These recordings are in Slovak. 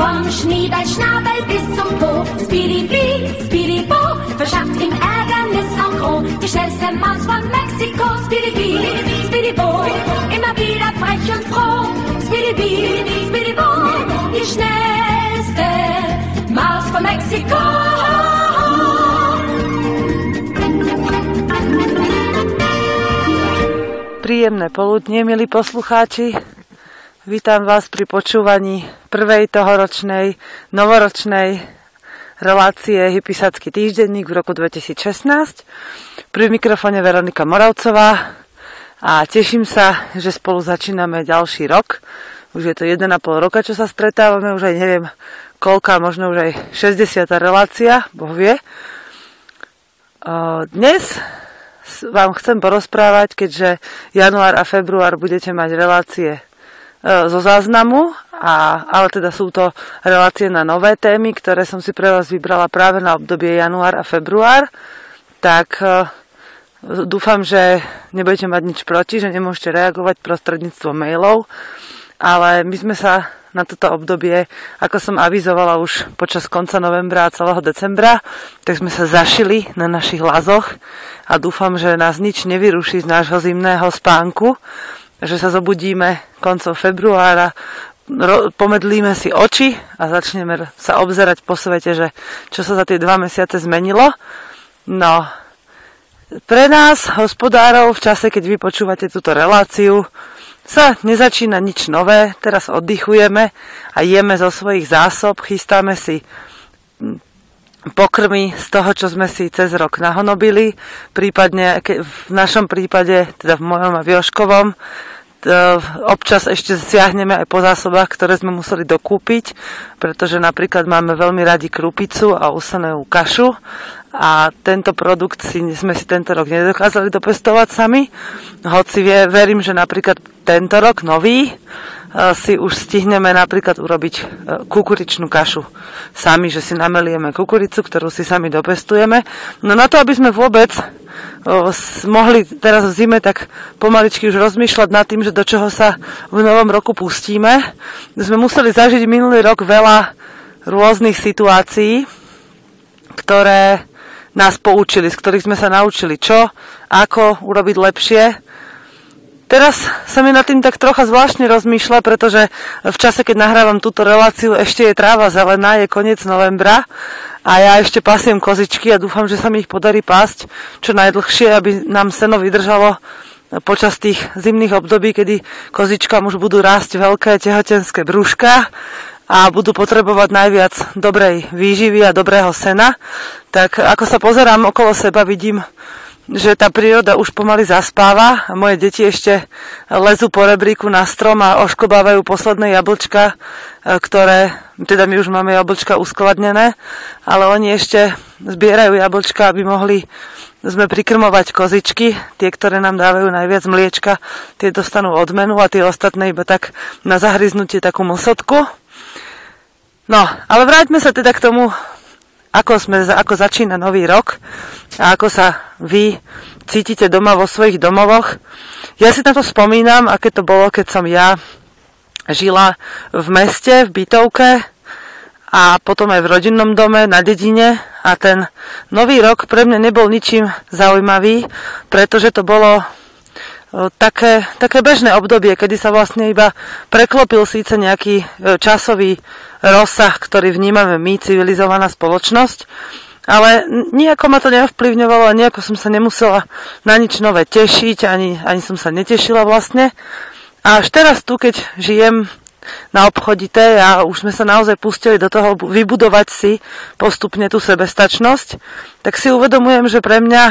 Vom Schniebelschnabel bis zum Po, Speedy Bee, Speedy Bo, verschafft ihm Ärgernis en gros. Die schnellste Maus von Mexiko, Speedy Bee, Speedy Bo, immer wieder frech und froh. Speedy Bee, Speedy Bo, die schnellste Maus von Mexiko. Príjemné poludnie, milí poslucháči. Vítam vás pri počúvaní prvej tohoročnej, novoročnej relácie Hypisacký týždenník v roku 2016. Pri mikrofone Veronika Moravcová a teším sa, že spolu začíname ďalší rok. Už je to 1,5 roka, čo sa stretávame, už aj neviem koľká, možno už aj 60. relácia, Boh vie. Dnes vám chcem porozprávať, keďže január a február budete mať relácie zo záznamu, a, ale teda sú to relácie na nové témy, ktoré som si pre vás vybrala práve na obdobie január a február, tak e, dúfam, že nebudete mať nič proti, že nemôžete reagovať prostredníctvom mailov, ale my sme sa na toto obdobie, ako som avizovala už počas konca novembra a celého decembra, tak sme sa zašili na našich lazoch a dúfam, že nás nič nevyruší z nášho zimného spánku, že sa zobudíme koncom februára, pomedlíme si oči a začneme sa obzerať po svete, že čo sa za tie dva mesiace zmenilo. No, pre nás, hospodárov, v čase, keď vy počúvate túto reláciu, sa nezačína nič nové, teraz oddychujeme a jeme zo svojich zásob, chystáme si pokrmy z toho, čo sme si cez rok nahonobili, prípadne v našom prípade, teda v mojom a v občas ešte siahneme aj po zásobách, ktoré sme museli dokúpiť, pretože napríklad máme veľmi radi krupicu a usenú kašu a tento produkt si, sme si tento rok nedokázali dopestovať sami, hoci vie, verím, že napríklad tento rok nový e, si už stihneme napríklad urobiť e, kukuričnú kašu sami, že si namelieme kukuricu, ktorú si sami dopestujeme. No na to, aby sme vôbec mohli teraz v zime tak pomaličky už rozmýšľať nad tým, že do čoho sa v novom roku pustíme. Sme museli zažiť minulý rok veľa rôznych situácií, ktoré nás poučili, z ktorých sme sa naučili čo, ako urobiť lepšie. Teraz sa mi nad tým tak trocha zvláštne rozmýšľa, pretože v čase, keď nahrávam túto reláciu, ešte je tráva zelená, je koniec novembra a ja ešte pasiem kozičky a dúfam, že sa mi ich podarí pásť čo najdlhšie, aby nám seno vydržalo počas tých zimných období, kedy kozičkám už budú rásť veľké tehotenské brúška a budú potrebovať najviac dobrej výživy a dobrého sena. Tak ako sa pozerám okolo seba, vidím že tá príroda už pomaly zaspáva a moje deti ešte lezú po rebríku na strom a oškobávajú posledné jablčka, e, ktoré, teda my už máme jablčka uskladnené, ale oni ešte zbierajú jablčka, aby mohli sme prikrmovať kozičky, tie, ktoré nám dávajú najviac mliečka, tie dostanú odmenu a tie ostatné iba tak na zahryznutie takú mlsotku. No, ale vráťme sa teda k tomu ako, sme, ako začína nový rok a ako sa vy cítite doma vo svojich domovoch. Ja si na to spomínam, aké to bolo, keď som ja žila v meste, v bytovke a potom aj v rodinnom dome na dedine a ten nový rok pre mňa nebol ničím zaujímavý, pretože to bolo také, také bežné obdobie, kedy sa vlastne iba preklopil síce nejaký e, časový rozsah, ktorý vnímame my, civilizovaná spoločnosť, ale nejako ma to neovplyvňovalo a nejako som sa nemusela na nič nové tešiť, ani, ani som sa netešila vlastne. A až teraz tu, keď žijem na obchodite a už sme sa naozaj pustili do toho vybudovať si postupne tú sebestačnosť, tak si uvedomujem, že pre mňa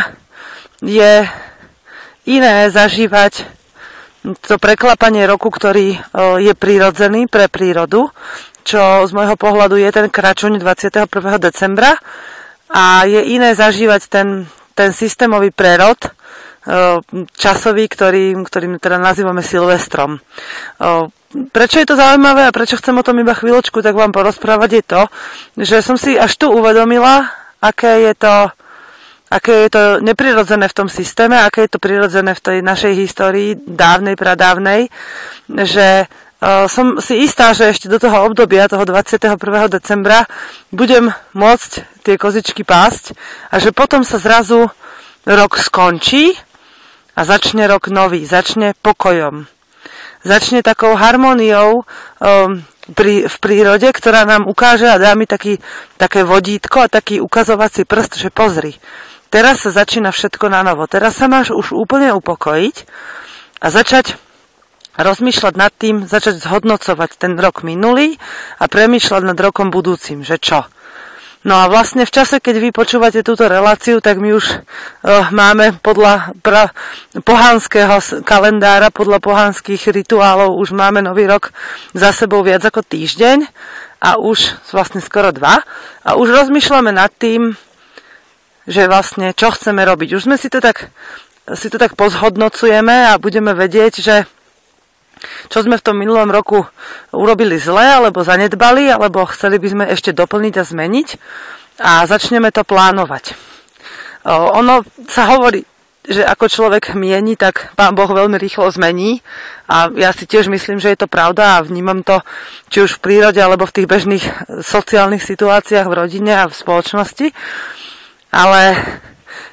je iné zažívať to preklapanie roku, ktorý je prirodzený pre prírodu, čo z môjho pohľadu je ten kračuň 21. decembra a je iné zažívať ten, ten systémový prerod, časový, ktorý, ktorý teda nazývame Silvestrom. Prečo je to zaujímavé a prečo chcem o tom iba chvíľočku tak vám porozprávať je to, že som si až tu uvedomila, aké je to aké je to neprirodzené v tom systéme, aké je to prirodzené v tej našej histórii dávnej, pradávnej, že uh, som si istá, že ešte do toho obdobia, toho 21. decembra, budem môcť tie kozičky pásť a že potom sa zrazu rok skončí a začne rok nový, začne pokojom. Začne takou harmóniou um, pri, v prírode, ktorá nám ukáže a dá mi taký, také vodítko a taký ukazovací prst, že pozri, teraz sa začína všetko na novo. Teraz sa máš už úplne upokojiť a začať rozmýšľať nad tým, začať zhodnocovať ten rok minulý a premýšľať nad rokom budúcim, že čo. No a vlastne v čase, keď vy počúvate túto reláciu, tak my už uh, máme podľa pra, pohanského kalendára, podľa pohanských rituálov, už máme nový rok za sebou viac ako týždeň a už vlastne skoro dva. A už rozmýšľame nad tým, že vlastne čo chceme robiť. Už sme si to tak, si to tak pozhodnocujeme a budeme vedieť, že čo sme v tom minulom roku urobili zle, alebo zanedbali, alebo chceli by sme ešte doplniť a zmeniť a začneme to plánovať. Ono sa hovorí, že ako človek mieni, tak pán Boh veľmi rýchlo zmení a ja si tiež myslím, že je to pravda a vnímam to či už v prírode alebo v tých bežných sociálnych situáciách v rodine a v spoločnosti. Ale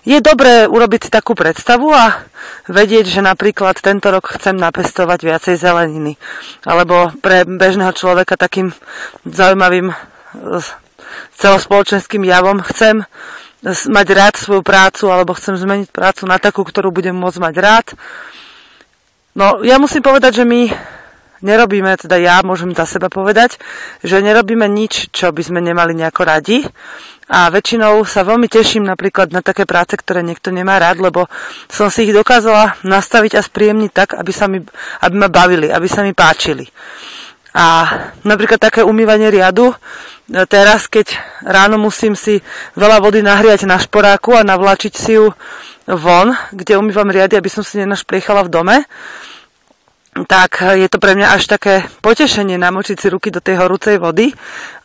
je dobré urobiť si takú predstavu a vedieť, že napríklad tento rok chcem napestovať viacej zeleniny. Alebo pre bežného človeka takým zaujímavým e, celospoločenským javom chcem mať rád svoju prácu alebo chcem zmeniť prácu na takú, ktorú budem môcť mať rád. No, ja musím povedať, že my nerobíme, teda ja môžem za seba povedať, že nerobíme nič, čo by sme nemali nejako radi. A väčšinou sa veľmi teším napríklad na také práce, ktoré niekto nemá rád, lebo som si ich dokázala nastaviť a spríjemniť tak, aby, sa mi, aby ma bavili, aby sa mi páčili. A napríklad také umývanie riadu, teraz keď ráno musím si veľa vody nahriať na šporáku a navlačiť si ju von, kde umývam riady, aby som si nenašpliechala v dome, tak je to pre mňa až také potešenie namočiť si ruky do tej horúcej vody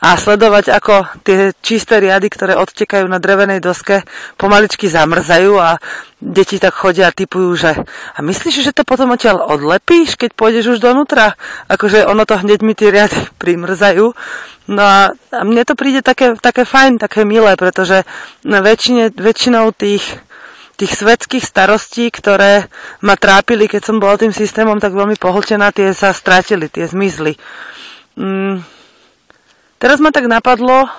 a sledovať, ako tie čisté riady, ktoré odtekajú na drevenej doske, pomaličky zamrzajú a deti tak chodia a typujú, že a myslíš, že to potom odtiaľ odlepíš, keď pôjdeš už donútra? Akože ono to hneď mi tie riady primrzajú. No a, a mne to príde také, také fajn, také milé, pretože väčšine, väčšinou tých tých svetských starostí, ktoré ma trápili, keď som bola tým systémom tak veľmi pohltená, tie sa stratili, tie zmizli. Mm. Teraz ma tak napadlo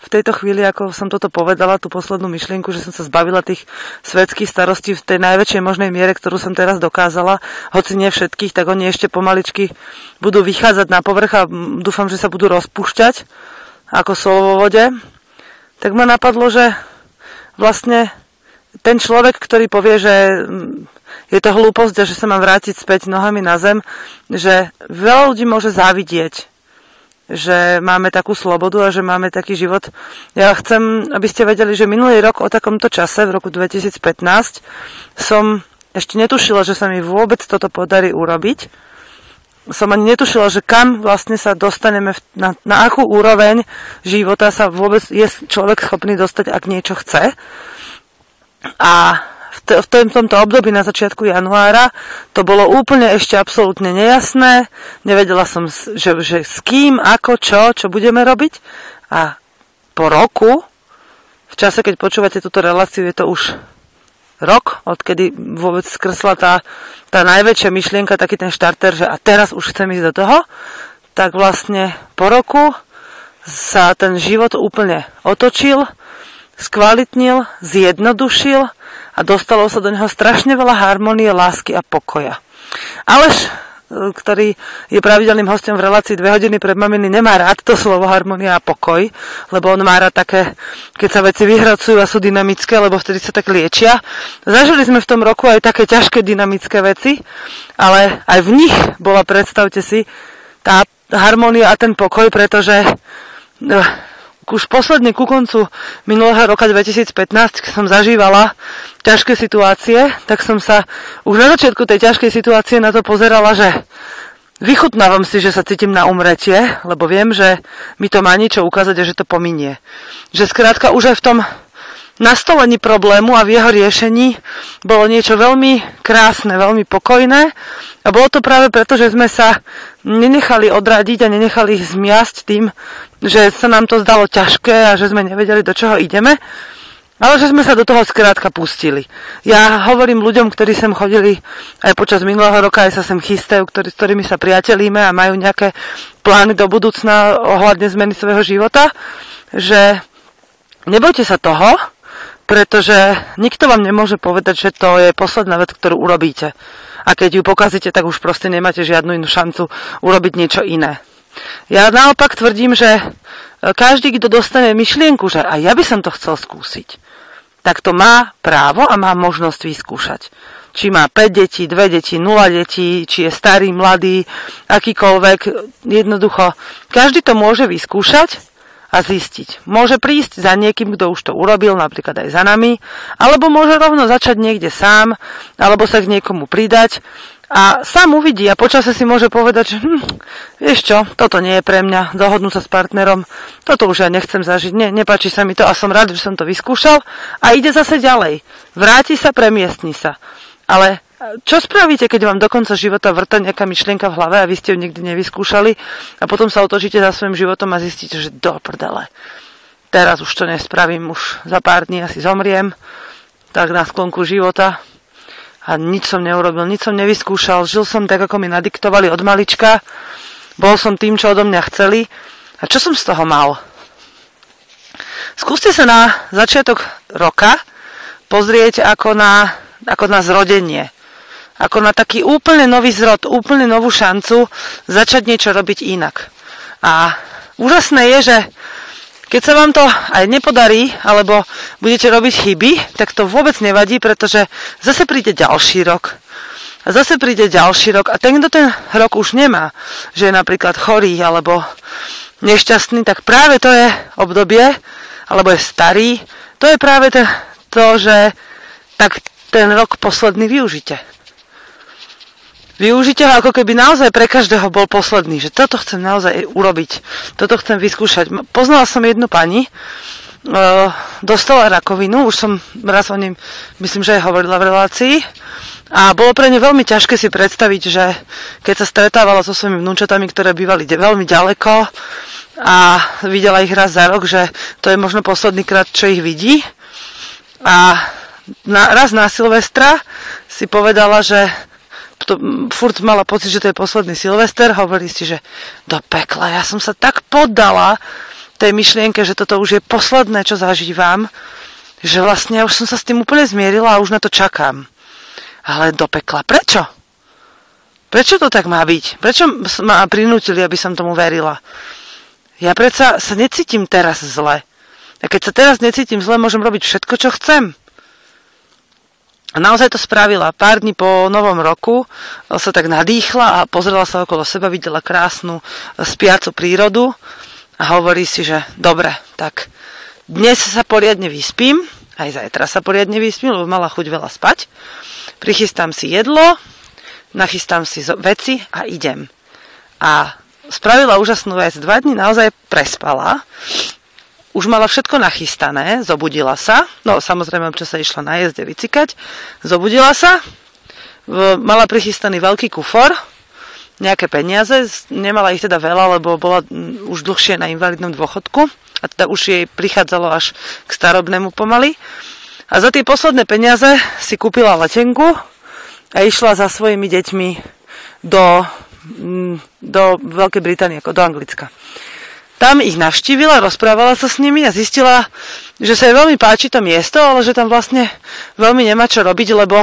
v tejto chvíli, ako som toto povedala, tú poslednú myšlienku, že som sa zbavila tých svetských starostí v tej najväčšej možnej miere, ktorú som teraz dokázala, hoci nie všetkých, tak oni ešte pomaličky budú vychádzať na povrch a dúfam, že sa budú rozpúšťať ako sol vo vode. Tak ma napadlo, že vlastne ten človek, ktorý povie, že mm, je to hlúposť a že sa mám vrátiť späť nohami na zem, že veľa ľudí môže závidieť, že máme takú slobodu a že máme taký život. Ja chcem, aby ste vedeli, že minulý rok o takomto čase, v roku 2015, som ešte netušila, že sa mi vôbec toto podarí urobiť. Som ani netušila, že kam vlastne sa dostaneme, na, na akú úroveň života sa vôbec je človek schopný dostať, ak niečo chce. A v, t- v tomto období na začiatku januára to bolo úplne ešte absolútne nejasné. Nevedela som, že, že s kým, ako, čo, čo budeme robiť. A po roku, v čase, keď počúvate túto reláciu, je to už rok, odkedy vôbec skrsla tá, tá najväčšia myšlienka, taký ten štarter, že a teraz už chcem ísť do toho, tak vlastne po roku sa ten život úplne otočil skvalitnil, zjednodušil a dostalo sa do neho strašne veľa harmonie, lásky a pokoja. Aleš, e, ktorý je pravidelným hostom v relácii dve hodiny pred maminy, nemá rád to slovo harmonia a pokoj, lebo on má rád také, keď sa veci vyhracujú a sú dynamické, lebo vtedy sa tak liečia. Zažili sme v tom roku aj také ťažké dynamické veci, ale aj v nich bola, predstavte si, tá harmonia a ten pokoj, pretože e, už posledne ku koncu minulého roka 2015, keď som zažívala ťažké situácie, tak som sa už na začiatku tej ťažkej situácie na to pozerala, že vychutnávam si, že sa cítim na umretie, lebo viem, že mi to má niečo ukázať a že to pominie. Že skrátka už aj v tom nastolení problému a v jeho riešení bolo niečo veľmi krásne, veľmi pokojné a bolo to práve preto, že sme sa nenechali odradiť a nenechali zmiasť tým, že sa nám to zdalo ťažké a že sme nevedeli, do čoho ideme, ale že sme sa do toho skrátka pustili. Ja hovorím ľuďom, ktorí sem chodili aj počas minulého roka, aj sa sem chystajú, ktorí, s ktorými sa priatelíme a majú nejaké plány do budúcna ohľadne zmeny svojho života, že nebojte sa toho, pretože nikto vám nemôže povedať, že to je posledná vec, ktorú urobíte. A keď ju pokazíte, tak už proste nemáte žiadnu inú šancu urobiť niečo iné. Ja naopak tvrdím, že e, každý, kto dostane myšlienku, že aj ja by som to chcel skúsiť, tak to má právo a má možnosť vyskúšať. Či má 5 detí, 2 deti, 0 detí, či je starý, mladý, akýkoľvek, jednoducho, každý to môže vyskúšať a zistiť. Môže prísť za niekým, kto už to urobil, napríklad aj za nami, alebo môže rovno začať niekde sám, alebo sa k niekomu pridať a sám uvidí a počase si môže povedať, že hm, vieš čo, toto nie je pre mňa, dohodnúť sa s partnerom, toto už ja nechcem zažiť, ne, nepáči sa mi to a som rád, že som to vyskúšal a ide zase ďalej. Vráti sa, premiestni sa. Ale čo spravíte, keď vám do konca života vrta nejaká myšlienka v hlave a vy ste ju nikdy nevyskúšali a potom sa otočíte za svojim životom a zistíte, že do prdele. Teraz už to nespravím, už za pár dní asi zomriem, tak na sklonku života a nič som neurobil, nič som nevyskúšal, žil som tak, ako mi nadiktovali od malička, bol som tým, čo odo mňa chceli a čo som z toho mal? Skúste sa na začiatok roka pozrieť ako na, ako na zrodenie ako na taký úplne nový zrod, úplne novú šancu začať niečo robiť inak. A úžasné je, že keď sa vám to aj nepodarí, alebo budete robiť chyby, tak to vôbec nevadí, pretože zase príde ďalší rok. A zase príde ďalší rok a ten, kto ten rok už nemá, že je napríklad chorý alebo nešťastný, tak práve to je obdobie, alebo je starý, to je práve to, že tak ten rok posledný využite. Využite ho ako keby naozaj pre každého bol posledný, že toto chcem naozaj urobiť, toto chcem vyskúšať. Poznala som jednu pani, uh, dostala rakovinu, už som raz o ním, myslím, že aj hovorila v relácii, a bolo pre ňu veľmi ťažké si predstaviť, že keď sa stretávala so svojimi vnúčatami, ktoré bývali veľmi ďaleko a videla ich raz za rok, že to je možno posledný krát, čo ich vidí. A na, raz na Silvestra si povedala, že to, furt mala pocit, že to je posledný Silvester, hovorí si, že do pekla, ja som sa tak poddala tej myšlienke, že toto už je posledné, čo zažívam, že vlastne už som sa s tým úplne zmierila a už na to čakám. Ale do pekla. Prečo? Prečo to tak má byť? Prečo ma prinútili, aby som tomu verila? Ja predsa sa necítim teraz zle. A keď sa teraz necítim zle, môžem robiť všetko, čo chcem. A naozaj to spravila. Pár dní po novom roku sa tak nadýchla a pozrela sa okolo seba, videla krásnu spiacu prírodu a hovorí si, že dobre, tak dnes sa poriadne vyspím, aj zajtra sa poriadne vyspím, lebo mala chuť veľa spať. Prichystám si jedlo, nachystám si veci a idem. A spravila úžasnú vec. Dva dní naozaj prespala už mala všetko nachystané, zobudila sa, no samozrejme občas sa išla na jezde vycikať, zobudila sa, mala prichystaný veľký kufor, nejaké peniaze, nemala ich teda veľa, lebo bola už dlhšie na invalidnom dôchodku. A teda už jej prichádzalo až k starobnému pomaly. A za tie posledné peniaze si kúpila letenku a išla za svojimi deťmi do, do Veľkej Británie, ako do Anglicka. Tam ich navštívila, rozprávala sa s nimi a zistila, že sa jej veľmi páči to miesto, ale že tam vlastne veľmi nemá čo robiť, lebo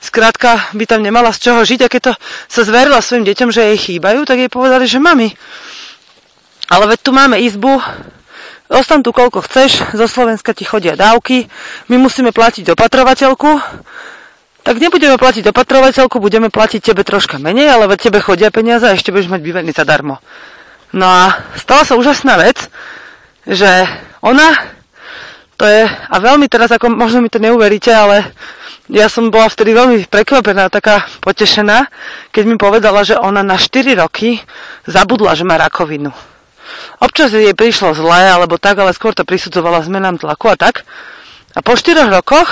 skrátka by tam nemala z čoho žiť. A keď to sa zverila svojim deťom, že jej chýbajú, tak jej povedali, že mami, ale veď tu máme izbu, ostan tu koľko chceš, zo Slovenska ti chodia dávky, my musíme platiť opatrovateľku, tak nebudeme platiť opatrovateľku, budeme platiť tebe troška menej, ale tebe chodia peniaze a ešte budeš mať bývanie zadarmo. No a stala sa úžasná vec, že ona, to je, a veľmi teraz, ako možno mi to neuveríte, ale ja som bola vtedy veľmi prekvapená, taká potešená, keď mi povedala, že ona na 4 roky zabudla, že má rakovinu. Občas jej prišlo zle, alebo tak, ale skôr to prisudzovala zmenám tlaku a tak. A po 4 rokoch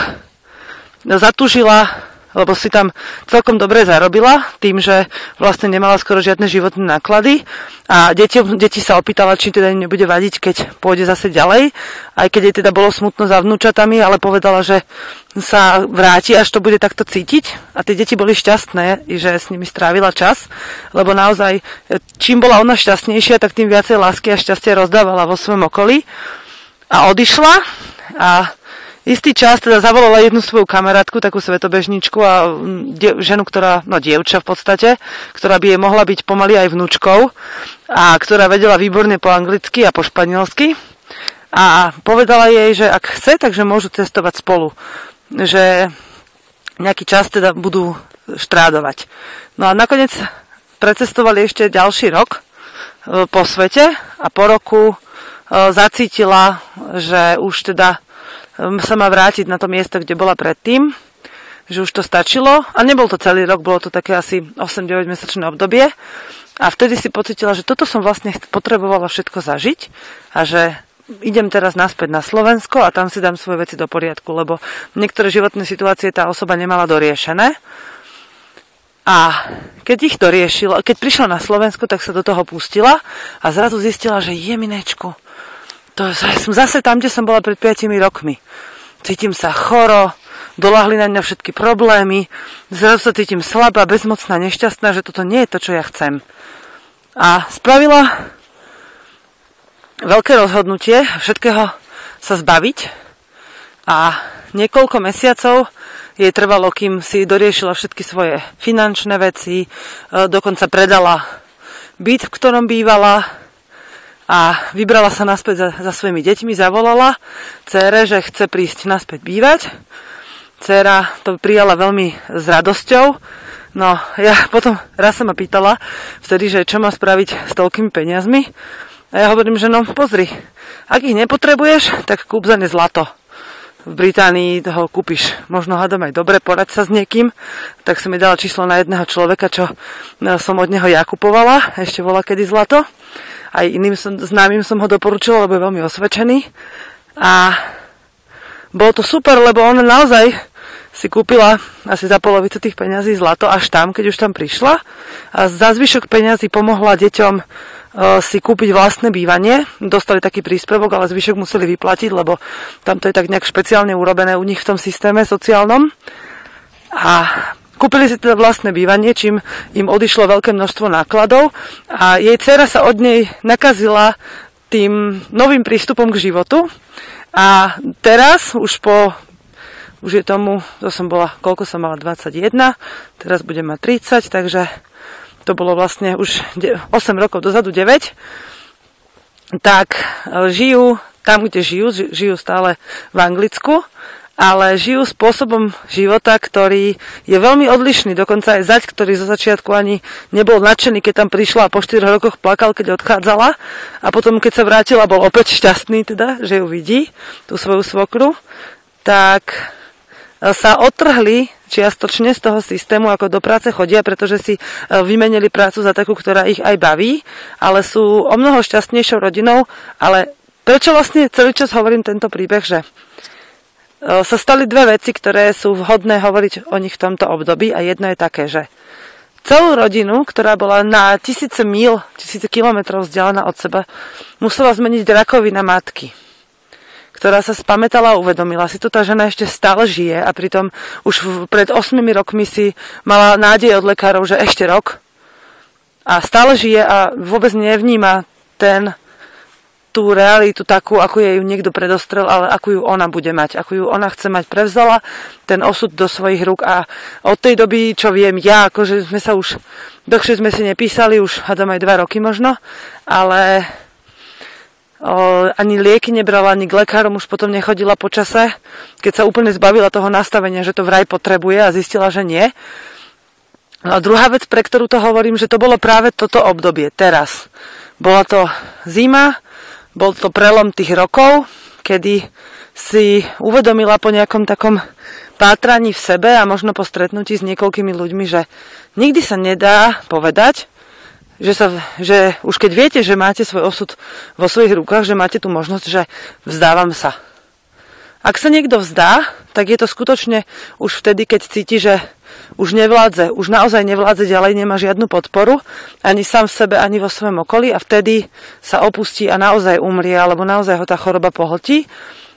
zatúžila lebo si tam celkom dobre zarobila tým, že vlastne nemala skoro žiadne životné náklady. A deti, deti sa opýtala, či teda nebude vadiť, keď pôjde zase ďalej, aj keď jej teda bolo smutno za vnúčatami, ale povedala, že sa vráti, až to bude takto cítiť. A tie deti boli šťastné, že s nimi strávila čas, lebo naozaj čím bola ona šťastnejšia, tak tým viacej lásky a šťastia rozdávala vo svojom okolí. A odišla a istý čas teda zavolala jednu svoju kamarátku, takú svetobežničku a de- ženu, ktorá, no dievča v podstate, ktorá by jej mohla byť pomaly aj vnúčkou a ktorá vedela výborne po anglicky a po španielsky. A povedala jej, že ak chce, takže môžu cestovať spolu. Že nejaký čas teda budú štrádovať. No a nakoniec precestovali ešte ďalší rok e, po svete a po roku e, zacítila, že už teda sa má vrátiť na to miesto, kde bola predtým, že už to stačilo. A nebol to celý rok, bolo to také asi 8-9 mesačné obdobie. A vtedy si pocitila, že toto som vlastne potrebovala všetko zažiť a že idem teraz naspäť na Slovensko a tam si dám svoje veci do poriadku, lebo niektoré životné situácie tá osoba nemala doriešené. A keď ich doriešila, keď prišla na Slovensko, tak sa do toho pustila a zrazu zistila, že je minečku, to som zase tam, kde som bola pred 5 rokmi. Cítim sa choro, dolahli na mňa všetky problémy, zrazu sa cítim slabá, bezmocná, nešťastná, že toto nie je to, čo ja chcem. A spravila veľké rozhodnutie všetkého sa zbaviť a niekoľko mesiacov jej trvalo, kým si doriešila všetky svoje finančné veci, e, dokonca predala byt, v ktorom bývala, a vybrala sa naspäť za, za svojimi deťmi, zavolala cére, že chce prísť naspäť bývať. Céra to prijala veľmi s radosťou. No, ja potom raz sa ma pýtala vtedy, že čo má spraviť s toľkými peniazmi. A ja hovorím, že no pozri, ak ich nepotrebuješ, tak kúp za ne zlato. V Británii toho kúpiš možno hádam aj dobre, porať sa s niekým. Tak som mi dala číslo na jedného človeka, čo no, som od neho ja kupovala, ešte bola kedy zlato aj iným som, známym som ho doporučila, lebo je veľmi osvedčený. A bolo to super, lebo ona naozaj si kúpila asi za polovicu tých peňazí zlato až tam, keď už tam prišla. A za zvyšok peňazí pomohla deťom e, si kúpiť vlastné bývanie. Dostali taký príspevok, ale zvyšok museli vyplatiť, lebo tam to je tak nejak špeciálne urobené u nich v tom systéme sociálnom. A Kúpili si teda vlastné bývanie, čím im odišlo veľké množstvo nákladov a jej dcera sa od nej nakazila tým novým prístupom k životu. A teraz už po už je tomu, to som bola, koľko som mala, 21, teraz budem mať 30, takže to bolo vlastne už 8 rokov dozadu, 9, tak žijú tam, kde žijú, žijú stále v Anglicku ale žijú spôsobom života, ktorý je veľmi odlišný. Dokonca aj zať, ktorý zo začiatku ani nebol nadšený, keď tam prišla a po 4 rokoch plakal, keď odchádzala. A potom, keď sa vrátila, bol opäť šťastný, teda, že ju vidí, tú svoju svokru. Tak sa otrhli čiastočne z toho systému, ako do práce chodia, pretože si e, vymenili prácu za takú, ktorá ich aj baví, ale sú o mnoho šťastnejšou rodinou. Ale prečo vlastne celý čas hovorím tento príbeh, že sa stali dve veci, ktoré sú vhodné hovoriť o nich v tomto období a jedno je také, že celú rodinu, ktorá bola na tisíce míl, tisíce kilometrov vzdialená od seba, musela zmeniť rakovina matky ktorá sa spametala a uvedomila si to, tá žena ešte stále žije a pritom už pred 8 rokmi si mala nádej od lekárov, že ešte rok a stále žije a vôbec nevníma ten tú realitu takú, ako je ju niekto predostrel, ale ako ju ona bude mať, ako ju ona chce mať, prevzala ten osud do svojich rúk a od tej doby, čo viem ja, akože sme sa už, dlhšie sme si nepísali, už hádam aj dva roky možno, ale ani lieky nebrala, ani k lekárom už potom nechodila po čase, keď sa úplne zbavila toho nastavenia, že to vraj potrebuje a zistila, že nie. No a druhá vec, pre ktorú to hovorím, že to bolo práve toto obdobie, teraz. Bola to zima, bol to prelom tých rokov, kedy si uvedomila po nejakom takom pátraní v sebe a možno po stretnutí s niekoľkými ľuďmi, že nikdy sa nedá povedať, že, sa, že už keď viete, že máte svoj osud vo svojich rukách, že máte tú možnosť, že vzdávam sa. Ak sa niekto vzdá, tak je to skutočne už vtedy, keď cíti, že už nevládze, už naozaj nevládze ďalej, nemá žiadnu podporu, ani sám v sebe, ani vo svojom okolí a vtedy sa opustí a naozaj umrie, alebo naozaj ho tá choroba pohltí.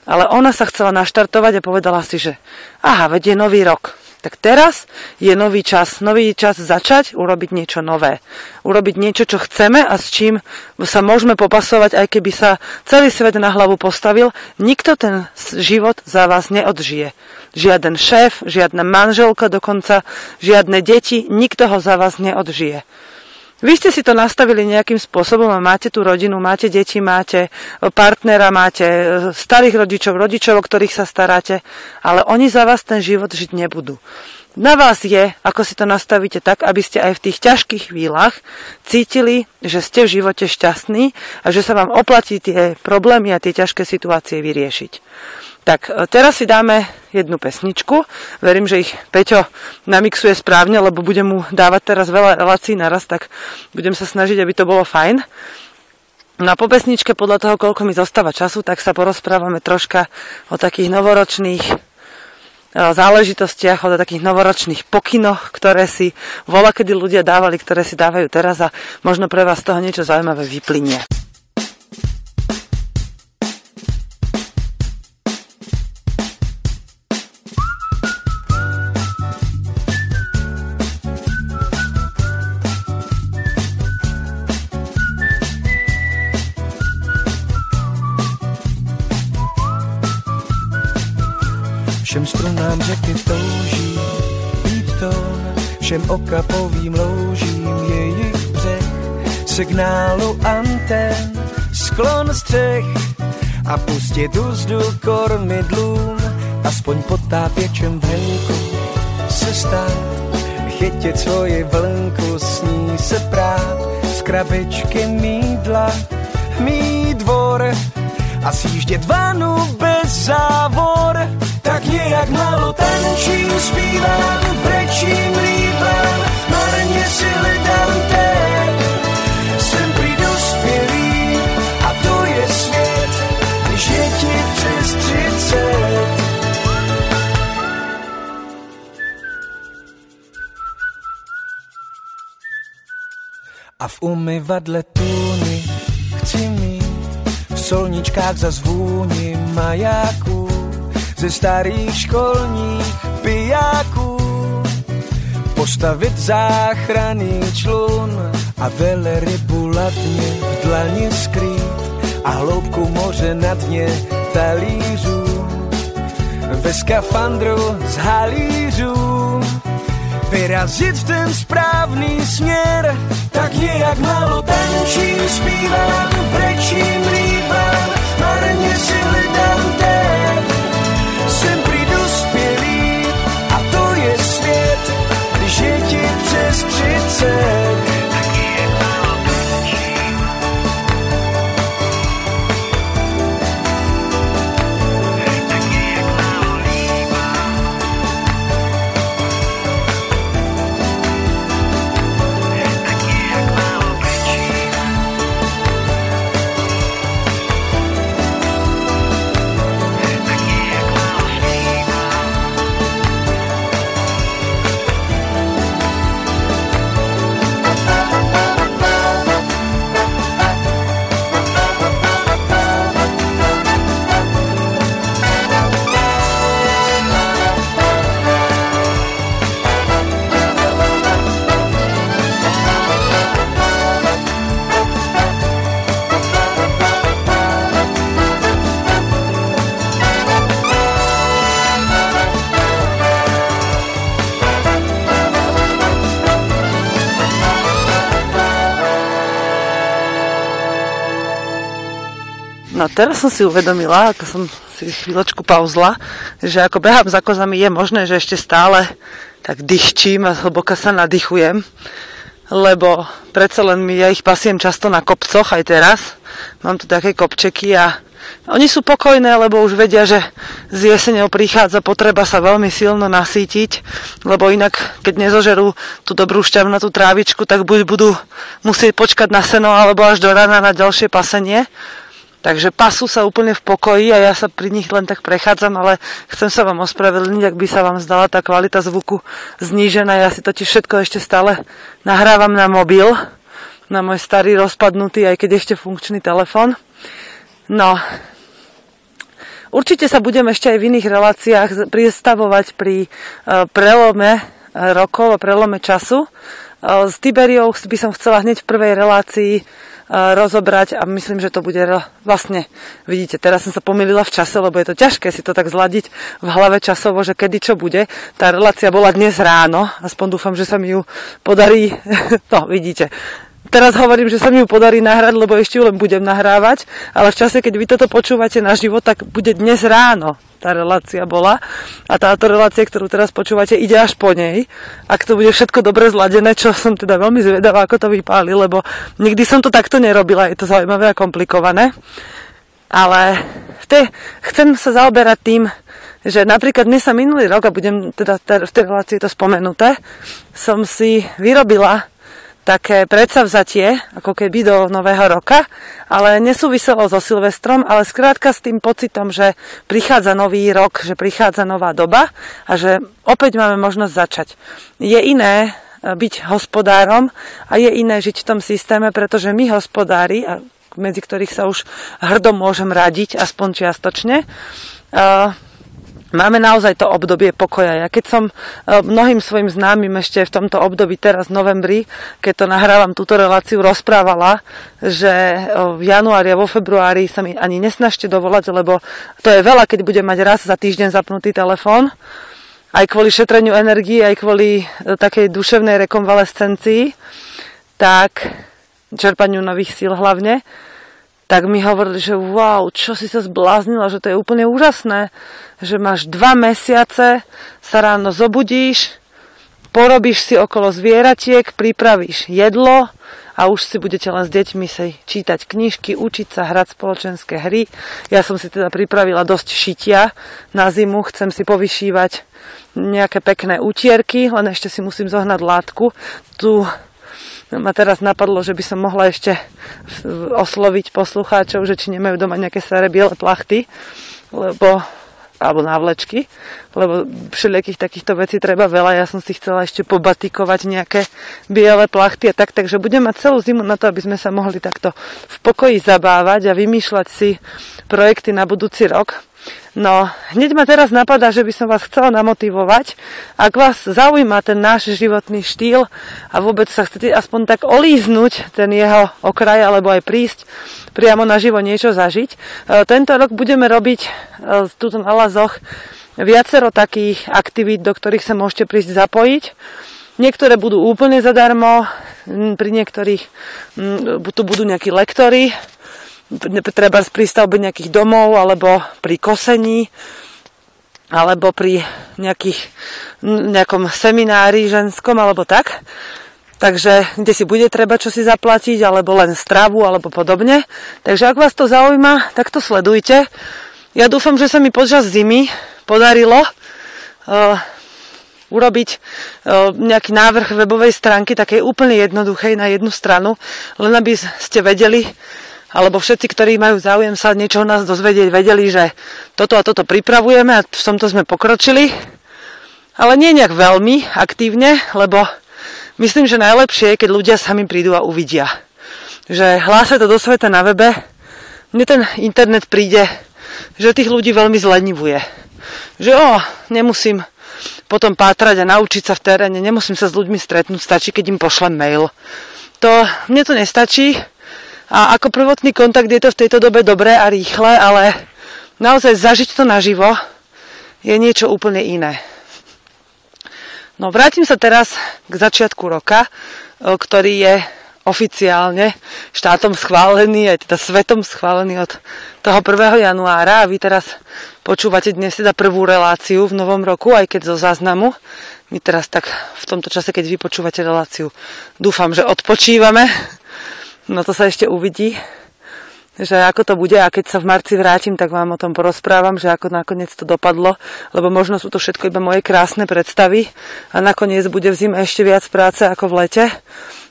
Ale ona sa chcela naštartovať a povedala si, že aha, veď je nový rok. Tak teraz je nový čas, nový čas začať urobiť niečo nové. Urobiť niečo, čo chceme a s čím sa môžeme popasovať, aj keby sa celý svet na hlavu postavil. Nikto ten život za vás neodžije. Žiaden šéf, žiadna manželka dokonca, žiadne deti, nikto ho za vás neodžije. Vy ste si to nastavili nejakým spôsobom a máte tú rodinu, máte deti, máte partnera, máte e, starých rodičov, rodičov, o ktorých sa staráte, ale oni za vás ten život žiť nebudú. Na vás je, ako si to nastavíte tak, aby ste aj v tých ťažkých chvíľach cítili, že ste v živote šťastní a že sa vám oplatí tie problémy a tie ťažké situácie vyriešiť. Tak e, teraz si dáme jednu pesničku. Verím, že ich Peťo namixuje správne, lebo budem mu dávať teraz veľa relácií naraz, tak budem sa snažiť, aby to bolo fajn. No po pesničke, podľa toho, koľko mi zostáva času, tak sa porozprávame troška o takých novoročných e, záležitostiach, o takých novoročných pokynoch, ktoré si vola, ľudia dávali, ktoré si dávajú teraz a možno pre vás z toho niečo zaujímavé vyplynie. Všem okapovým loužím jejich břeh, signálu antén, sklon střech a pustit úzdu kormidlům, aspoň potápěčem v henku se stát, chytit svoji vlnku, s ní se prát, z krabičky mídla, mý dvor a sjíždět vanu bez závor. Tak nejak malo tančím, zpívám, brečím, líbám, marně si hledám ten, jsem prý dospělý a to je svět, když je ti přes třicet. A v umyvadle tůny chci mít, solničkách za zvůni majáků ze starých školních pijáků. Postavit záchranný člun a velerybu latně v dlani skrýt a hloubku moře na dně talířů. Ve skafandru z halířů vyrazit v ten správný směr. Tak nějak málo tančím, zpívám, prečím líbám, marně si hledám ten. Jsem prý dospělý a to je svět, když je ti přes 30. teraz som si uvedomila, ako som si chvíľočku pauzla, že ako behám za kozami je možné, že ešte stále tak dychčím a hlboko sa nadýchujem. lebo predsa len mi, ja ich pasiem často na kopcoch aj teraz. Mám tu také kopčeky a oni sú pokojné, lebo už vedia, že z jeseňou prichádza potreba sa veľmi silno nasítiť, lebo inak, keď nezožerú tú dobrú šťavnatú trávičku, tak buď budú musieť počkať na seno, alebo až do rána na ďalšie pasenie. Takže pasú sa úplne v pokoji a ja sa pri nich len tak prechádzam, ale chcem sa vám ospravedlniť, ak by sa vám zdala tá kvalita zvuku znížená. Ja si totiž všetko ešte stále nahrávam na mobil, na môj starý rozpadnutý, aj keď ešte funkčný telefon. No, určite sa budem ešte aj v iných reláciách pristavovať pri uh, prelome uh, rokov a prelome času. Uh, s Tiberiou by som chcela hneď v prvej relácii rozobrať a myslím, že to bude vlastne, vidíte, teraz som sa pomýlila v čase, lebo je to ťažké si to tak zladiť v hlave časovo, že kedy čo bude. Tá relácia bola dnes ráno, aspoň dúfam, že sa mi ju podarí, no vidíte, Teraz hovorím, že sa mi ju podarí nahrať, lebo ešte ju len budem nahrávať, ale v čase, keď vy toto počúvate na život, tak bude dnes ráno tá relácia bola. A táto relácia, ktorú teraz počúvate, ide až po nej. Ak to bude všetko dobre zladené, čo som teda veľmi zvedavá, ako to vypáli, lebo nikdy som to takto nerobila, je to zaujímavé a komplikované. Ale te, chcem sa zaoberať tým, že napríklad dnes sa minulý rok, a budem teda v tej relácii to spomenuté, som si vyrobila také predsavzatie, ako keby do nového roka, ale nesúviselo so Silvestrom, ale skrátka s tým pocitom, že prichádza nový rok, že prichádza nová doba a že opäť máme možnosť začať. Je iné e, byť hospodárom a je iné žiť v tom systéme, pretože my hospodári, medzi ktorých sa už hrdo môžem radiť, aspoň čiastočne, uh, Máme naozaj to obdobie pokoja. Ja keď som e, mnohým svojim známym ešte v tomto období, teraz v novembri, keď to nahrávam túto reláciu, rozprávala, že e, v januári a vo februári sa mi ani nesnažte dovolať, lebo to je veľa, keď budem mať raz za týždeň zapnutý telefón, aj kvôli šetreniu energii, aj kvôli e, takej duševnej rekonvalescencii, tak čerpaniu nových síl hlavne, tak mi hovorili, že wow, čo si sa zbláznila, že to je úplne úžasné, že máš dva mesiace, sa ráno zobudíš, porobíš si okolo zvieratiek, pripravíš jedlo a už si budete len s deťmi sa čítať knižky, učiť sa, hrať spoločenské hry. Ja som si teda pripravila dosť šitia na zimu, chcem si povyšívať nejaké pekné utierky, len ešte si musím zohnať látku. Tu ma teraz napadlo, že by som mohla ešte osloviť poslucháčov, že či nemajú doma nejaké staré biele plachty, lebo alebo návlečky, lebo všelijakých takýchto vecí treba veľa. Ja som si chcela ešte pobatikovať nejaké biele plachty a tak, takže budem mať celú zimu na to, aby sme sa mohli takto v pokoji zabávať a vymýšľať si projekty na budúci rok. No, hneď ma teraz napadá, že by som vás chcela namotivovať. Ak vás zaujíma ten náš životný štýl a vôbec sa chcete aspoň tak olíznuť ten jeho okraj alebo aj prísť priamo naživo niečo zažiť. E, tento rok budeme robiť e, tuto na lazoch viacero takých aktivít, do ktorých sa môžete prísť zapojiť. Niektoré budú úplne zadarmo, pri niektorých tu budú nejakí lektory, treba pri stavbe nejakých domov alebo pri kosení alebo pri nejakých, nejakom seminári ženskom alebo tak. Takže kde si bude treba čo si zaplatiť, alebo len stravu, alebo podobne. Takže ak vás to zaujíma, tak to sledujte. Ja dúfam, že sa mi počas zimy podarilo uh, urobiť uh, nejaký návrh webovej stránky, takej úplne jednoduchej na jednu stranu, len aby ste vedeli, alebo všetci, ktorí majú záujem sa niečo o nás dozvedieť, vedeli, že toto a toto pripravujeme a v tomto sme pokročili. Ale nie nejak veľmi aktívne, lebo myslím, že najlepšie je, keď ľudia sami prídu a uvidia. Že hlásia to do sveta na webe, mne ten internet príde, že tých ľudí veľmi zlenivuje. Že o, nemusím potom pátrať a naučiť sa v teréne, nemusím sa s ľuďmi stretnúť, stačí, keď im pošlem mail. To, mne to nestačí, a ako prvotný kontakt je to v tejto dobe dobré a rýchle, ale naozaj zažiť to naživo je niečo úplne iné. No vrátim sa teraz k začiatku roka, ktorý je oficiálne štátom schválený, aj teda svetom schválený od toho 1. januára a vy teraz počúvate dnes teda prvú reláciu v novom roku, aj keď zo záznamu. My teraz tak v tomto čase, keď vy počúvate reláciu, dúfam, že odpočívame. No to sa ešte uvidí že ako to bude a keď sa v marci vrátim, tak vám o tom porozprávam, že ako nakoniec to dopadlo, lebo možno sú to všetko iba moje krásne predstavy a nakoniec bude v zime ešte viac práce ako v lete.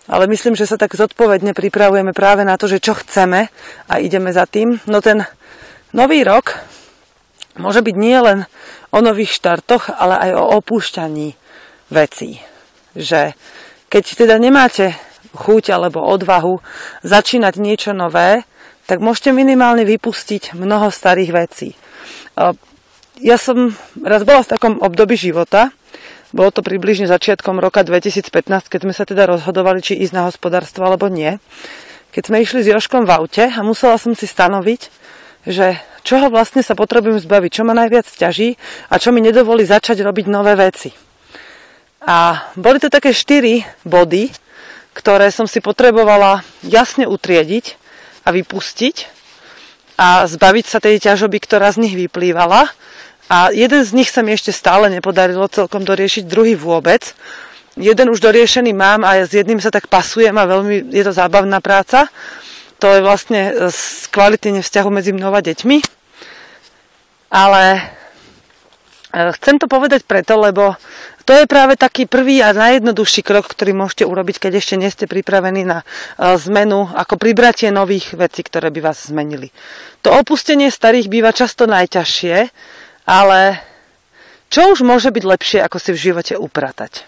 Ale myslím, že sa tak zodpovedne pripravujeme práve na to, že čo chceme a ideme za tým. No ten nový rok môže byť nie len o nových štartoch, ale aj o opúšťaní vecí. Že keď teda nemáte chuť alebo odvahu začínať niečo nové, tak môžete minimálne vypustiť mnoho starých vecí. Ja som raz bola v takom období života, bolo to približne začiatkom roka 2015, keď sme sa teda rozhodovali, či ísť na hospodárstvo alebo nie. Keď sme išli s Joškom v aute a musela som si stanoviť, že čoho vlastne sa potrebujem zbaviť, čo ma najviac ťaží a čo mi nedovolí začať robiť nové veci. A boli to také štyri body, ktoré som si potrebovala jasne utriediť a vypustiť a zbaviť sa tej ťažoby, ktorá z nich vyplývala. A jeden z nich sa mi ešte stále nepodarilo celkom doriešiť, druhý vôbec. Jeden už doriešený mám a s jedným sa tak pasujem a veľmi je to zábavná práca. To je vlastne kvalitne vzťahu medzi mnou a deťmi. Ale e, chcem to povedať preto, lebo to je práve taký prvý a najjednoduchší krok, ktorý môžete urobiť, keď ešte nie ste pripravení na e, zmenu, ako pribratie nových vecí, ktoré by vás zmenili. To opustenie starých býva často najťažšie, ale čo už môže byť lepšie, ako si v živote upratať?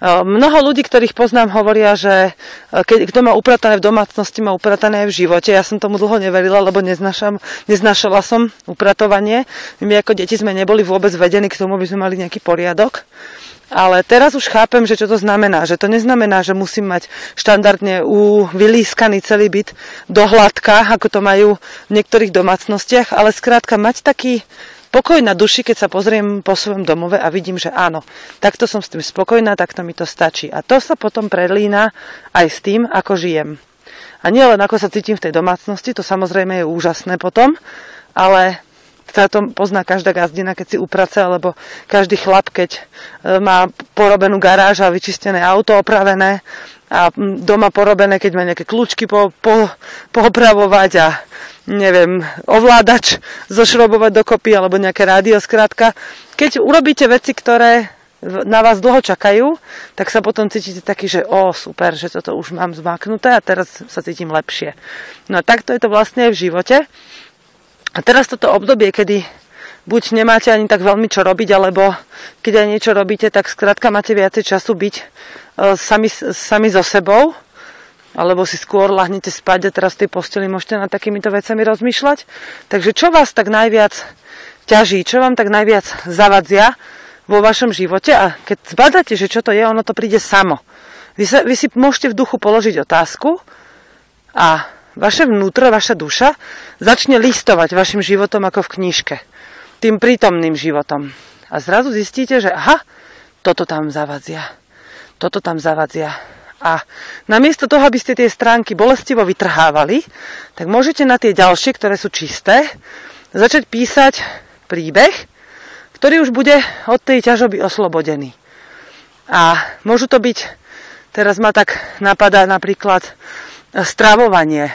Mnoho ľudí, ktorých poznám, hovoria, že e, keď kto má upratané v domácnosti, má upratané aj v živote. Ja som tomu dlho neverila, lebo neznašam, neznašala som upratovanie. My ako deti sme neboli vôbec vedení k tomu, aby sme mali nejaký poriadok. Ale teraz už chápem, že čo to znamená. Že to neznamená, že musím mať štandardne vylískaný celý byt do hladka, ako to majú v niektorých domácnostiach, ale skrátka mať taký pokoj na duši, keď sa pozriem po svojom domove a vidím, že áno, takto som s tým spokojná, takto mi to stačí. A to sa potom prelína aj s tým, ako žijem. A nie len ako sa cítim v tej domácnosti, to samozrejme je úžasné potom, ale sa to pozná každá gazdina, keď si uprace, alebo každý chlap, keď e, má porobenú garáž a vyčistené auto opravené a doma porobené, keď má nejaké kľúčky po, po, poopravovať a neviem, ovládač zošrobovať dokopy alebo nejaké rádio, skrátka. Keď urobíte veci, ktoré na vás dlho čakajú, tak sa potom cítite taký, že o, super, že toto už mám zmaknuté a teraz sa cítim lepšie. No a takto je to vlastne v živote. A teraz toto obdobie, kedy buď nemáte ani tak veľmi čo robiť, alebo keď aj niečo robíte, tak skrátka máte viacej času byť e, sami, sami so sebou, alebo si skôr lahnete spať a teraz v tej posteli môžete nad takýmito vecami rozmýšľať. Takže čo vás tak najviac ťaží, čo vám tak najviac zavadzia vo vašom živote a keď zbadáte, že čo to je, ono to príde samo. Vy, sa, vy si môžete v duchu položiť otázku a vaše vnútro, vaša duša začne listovať vašim životom ako v knižke. Tým prítomným životom. A zrazu zistíte, že aha, toto tam zavadzia. Toto tam zavadzia a namiesto toho, aby ste tie stránky bolestivo vytrhávali, tak môžete na tie ďalšie, ktoré sú čisté, začať písať príbeh, ktorý už bude od tej ťažoby oslobodený. A môžu to byť, teraz ma tak napadá napríklad stravovanie.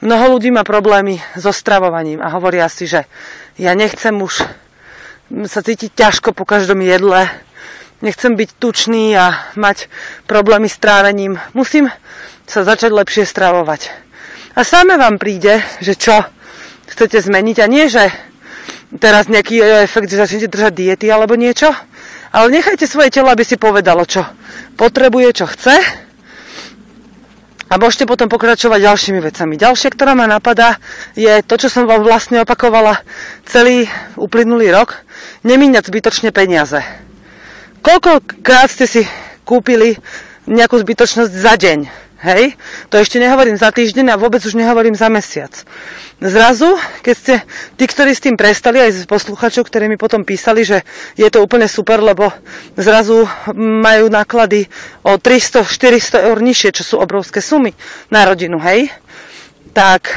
Mnoho ľudí má problémy so stravovaním a hovoria si, že ja nechcem už sa cítiť ťažko po každom jedle, nechcem byť tučný a mať problémy s trávením. Musím sa začať lepšie stravovať. A sáme vám príde, že čo chcete zmeniť a nie, že teraz nejaký efekt, že začnete držať diety alebo niečo, ale nechajte svoje telo, aby si povedalo, čo potrebuje, čo chce a môžete potom pokračovať ďalšími vecami. Ďalšie, ktorá ma napadá, je to, čo som vám vlastne opakovala celý uplynulý rok, nemíňať zbytočne peniaze. Koľkokrát ste si kúpili nejakú zbytočnosť za deň? Hej, to ešte nehovorím za týždeň a vôbec už nehovorím za mesiac. Zrazu, keď ste tí, ktorí s tým prestali, aj z posluchačov, ktorí mi potom písali, že je to úplne super, lebo zrazu majú náklady o 300-400 eur nižšie, čo sú obrovské sumy na rodinu, hej, tak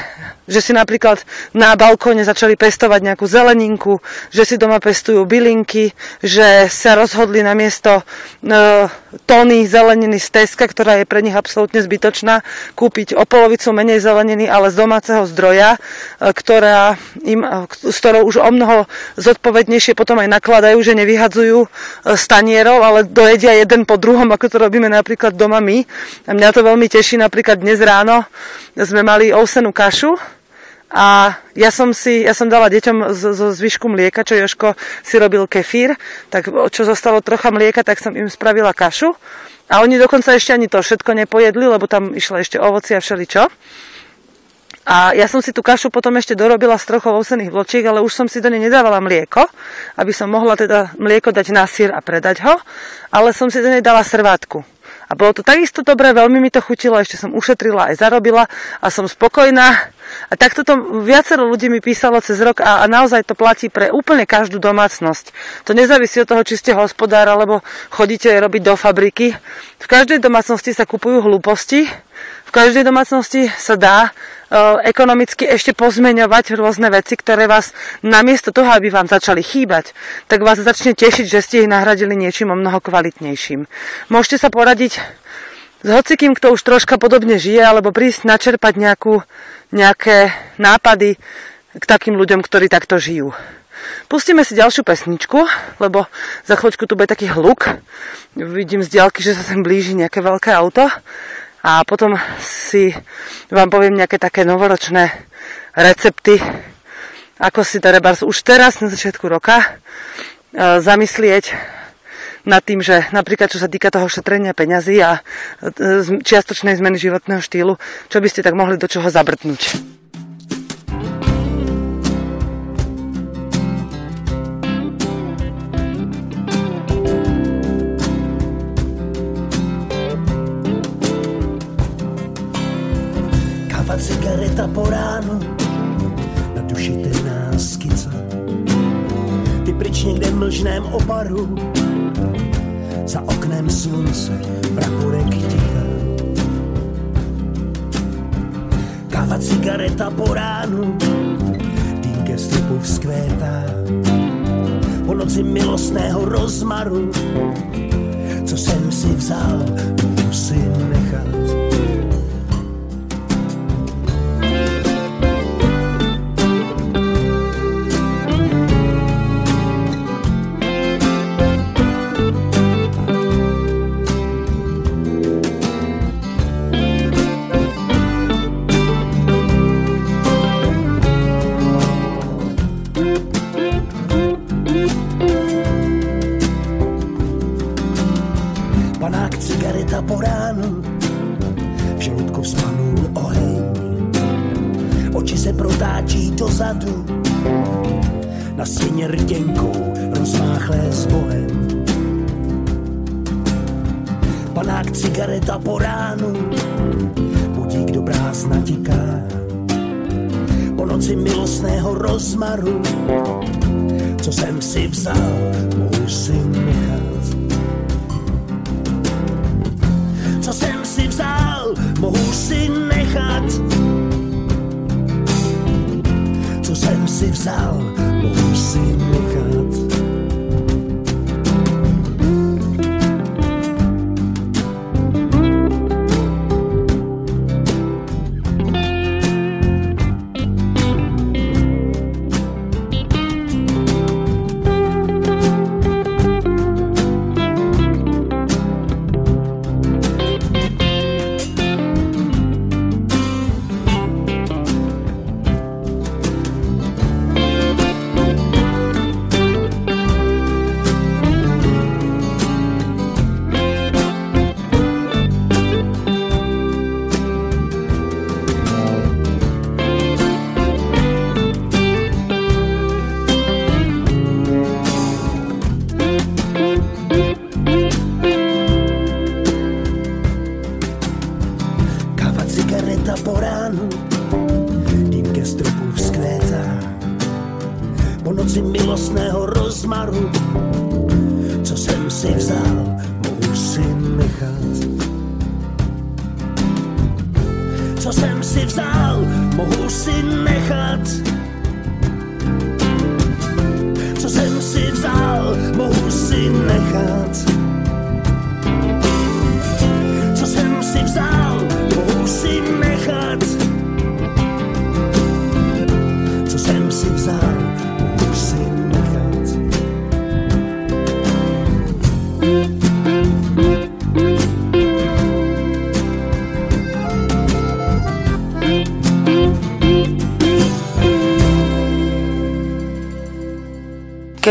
že si napríklad na balkóne začali pestovať nejakú zeleninku, že si doma pestujú bylinky, že sa rozhodli na miesto e, tóny zeleniny z Teska, ktorá je pre nich absolútne zbytočná, kúpiť o polovicu menej zeleniny, ale z domáceho zdroja, e, ktorá im, e, s ktorou už o mnoho zodpovednejšie potom aj nakladajú, že nevyhadzujú e, stanierov, ale dojedia jeden po druhom, ako to robíme napríklad doma my. A mňa to veľmi teší, napríklad dnes ráno sme mali ovsenú kašu, a ja som si, ja som dala deťom zo, zvyšku mlieka, čo Joško si robil kefír, tak čo zostalo trocha mlieka, tak som im spravila kašu. A oni dokonca ešte ani to všetko nepojedli, lebo tam išlo ešte ovoci a všeličo. A ja som si tú kašu potom ešte dorobila z trochou ovsených vločiek, ale už som si do nej nedávala mlieko, aby som mohla teda mlieko dať na sír a predať ho, ale som si do nej dala srvátku. A bolo to takisto dobré, veľmi mi to chutilo, ešte som ušetrila aj zarobila a som spokojná. A takto to viacero ľudí mi písalo cez rok a, a naozaj to platí pre úplne každú domácnosť. To nezávisí od toho, či ste hospodár alebo chodíte robiť do fabriky. V každej domácnosti sa kupujú hlúposti, v každej domácnosti sa dá E, ekonomicky ešte pozmeňovať rôzne veci, ktoré vás namiesto toho, aby vám začali chýbať, tak vás začne tešiť, že ste ich nahradili niečím o mnoho kvalitnejším. Môžete sa poradiť s hocikým, kto už troška podobne žije, alebo prísť načerpať nejakú, nejaké nápady k takým ľuďom, ktorí takto žijú. Pustíme si ďalšiu pesničku, lebo za chvíľočku tu bude taký hluk. Vidím z diaľky, že sa sem blíži nejaké veľké auto a potom si vám poviem nejaké také novoročné recepty, ako si treba už teraz na začiatku roka e, zamyslieť nad tým, že napríklad čo sa týka toho šetrenia peňazí a e, čiastočnej zmeny životného štýlu, čo by ste tak mohli do čoho zabrtnúť. cigareta po ránu, na duši temná skica. Ty pryč někde mlžném oparu, za oknem slunce, praporek ticha. Káva, cigareta po ránu, dým ke stropu vzkvétá. Po noci milostného rozmaru, co jsem si vzal, musím nechat.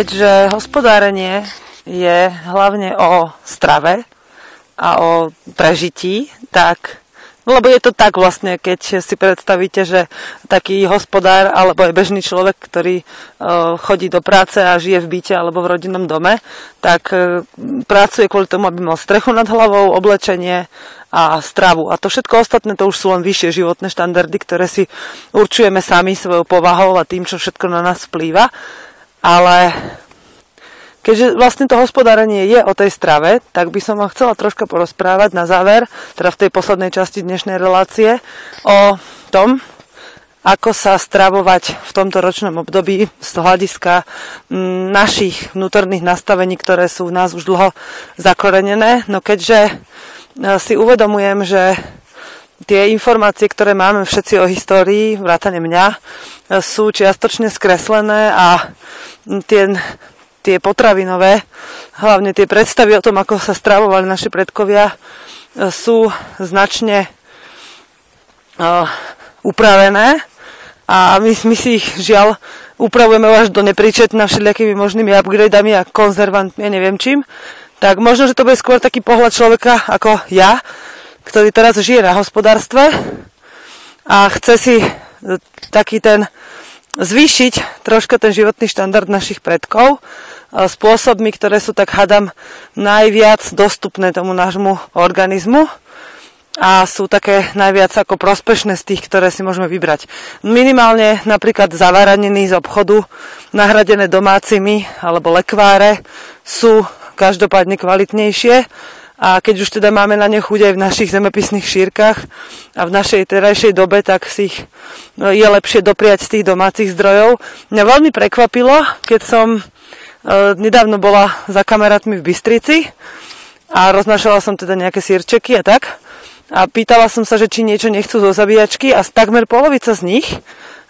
Keďže hospodárenie je hlavne o strave a o prežití, tak lebo je to tak vlastne, keď si predstavíte, že taký hospodár alebo aj bežný človek, ktorý uh, chodí do práce a žije v byte alebo v rodinnom dome, tak uh, pracuje kvôli tomu, aby mal strechu nad hlavou, oblečenie a stravu. A to všetko ostatné to už sú len vyššie životné štandardy, ktoré si určujeme sami svojou povahou a tým, čo všetko na nás vplýva. Ale Keďže vlastne to hospodárenie je o tej strave, tak by som vám chcela troška porozprávať na záver, teda v tej poslednej časti dnešnej relácie, o tom, ako sa stravovať v tomto ročnom období z hľadiska mm, našich vnútorných nastavení, ktoré sú v nás už dlho zakorenené. No keďže e, si uvedomujem, že tie informácie, ktoré máme všetci o histórii, vrátane mňa, e, sú čiastočne skreslené a tie tie potravinové, hlavne tie predstavy o tom, ako sa stravovali naši predkovia, e, sú značne uh, upravené a my, my si ich žiaľ upravujeme až do nepríčetna všelijakými možnými upgradeami a konzervantmi a neviem čím, tak možno, že to bude skôr taký pohľad človeka ako ja, ktorý teraz žije na hospodárstve a chce si e, taký ten zvýšiť troška ten životný štandard našich predkov e, spôsobmi, ktoré sú tak hadam najviac dostupné tomu nášmu organizmu a sú také najviac ako prospešné z tých, ktoré si môžeme vybrať. Minimálne napríklad zavaraniny z obchodu, nahradené domácimi alebo lekváre sú každopádne kvalitnejšie a keď už teda máme na ne chuť aj v našich zemepisných šírkach a v našej terajšej dobe, tak si ich no, je lepšie dopriať z tých domácich zdrojov. Mňa veľmi prekvapilo, keď som e, nedávno bola za kamarátmi v Bystrici a roznášala som teda nejaké sírčeky a tak. A pýtala som sa, že či niečo nechcú zo zabíjačky a takmer polovica z nich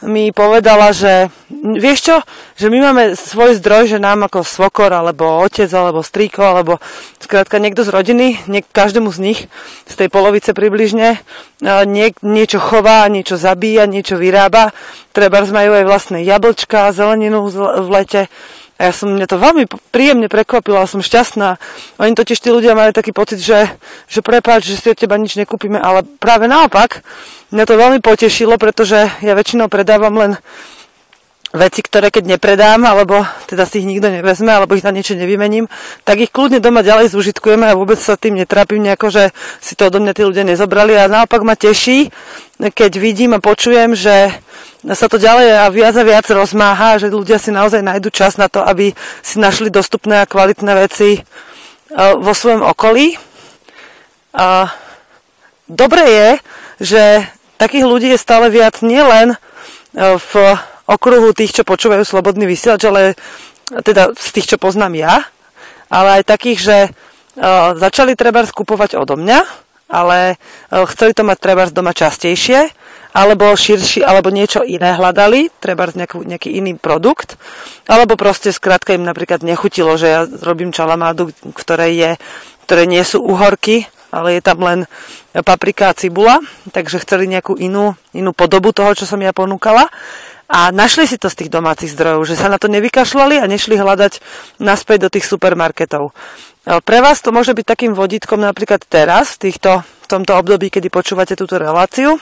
mi povedala, že vieš čo, že my máme svoj zdroj, že nám ako svokor, alebo otec, alebo strýko, alebo skrátka niekto z rodiny, niek- každému z nich, z tej polovice približne, nie- niečo chová, niečo zabíja, niečo vyrába. Treba majú aj vlastné jablčka, zeleninu v lete, a ja som, mňa to veľmi príjemne prekvapila, som šťastná. Oni totiž tí ľudia majú taký pocit, že, že prepáč, že si od teba nič nekúpime, ale práve naopak, mňa to veľmi potešilo, pretože ja väčšinou predávam len veci, ktoré keď nepredám, alebo teda si ich nikto nevezme, alebo ich na niečo nevymením, tak ich kľudne doma ďalej zúžitkujeme a vôbec sa tým netrapím nejako, že si to odo mňa tí ľudia nezobrali a naopak ma teší, keď vidím a počujem, že sa to ďalej a viac a viac rozmáha, že ľudia si naozaj nájdu čas na to, aby si našli dostupné a kvalitné veci e, vo svojom okolí. A dobre je, že takých ľudí je stále viac nielen e, v okruhu tých, čo počúvajú slobodný vysielač, ale teda z tých, čo poznám ja, ale aj takých, že e, začali treba skupovať odo mňa, ale chceli to mať treba doma častejšie alebo širší, alebo niečo iné hľadali, treba nejaký, nejaký iný produkt, alebo proste skrátka im napríklad nechutilo, že ja robím čalamádu, ktoré, je, ktoré nie sú uhorky, ale je tam len paprika a cibula, takže chceli nejakú inú, inú podobu toho, čo som ja ponúkala. A našli si to z tých domácich zdrojov, že sa na to nevykašľali a nešli hľadať naspäť do tých supermarketov. Pre vás to môže byť takým vodítkom napríklad teraz, v, týchto, v tomto období, kedy počúvate túto reláciu,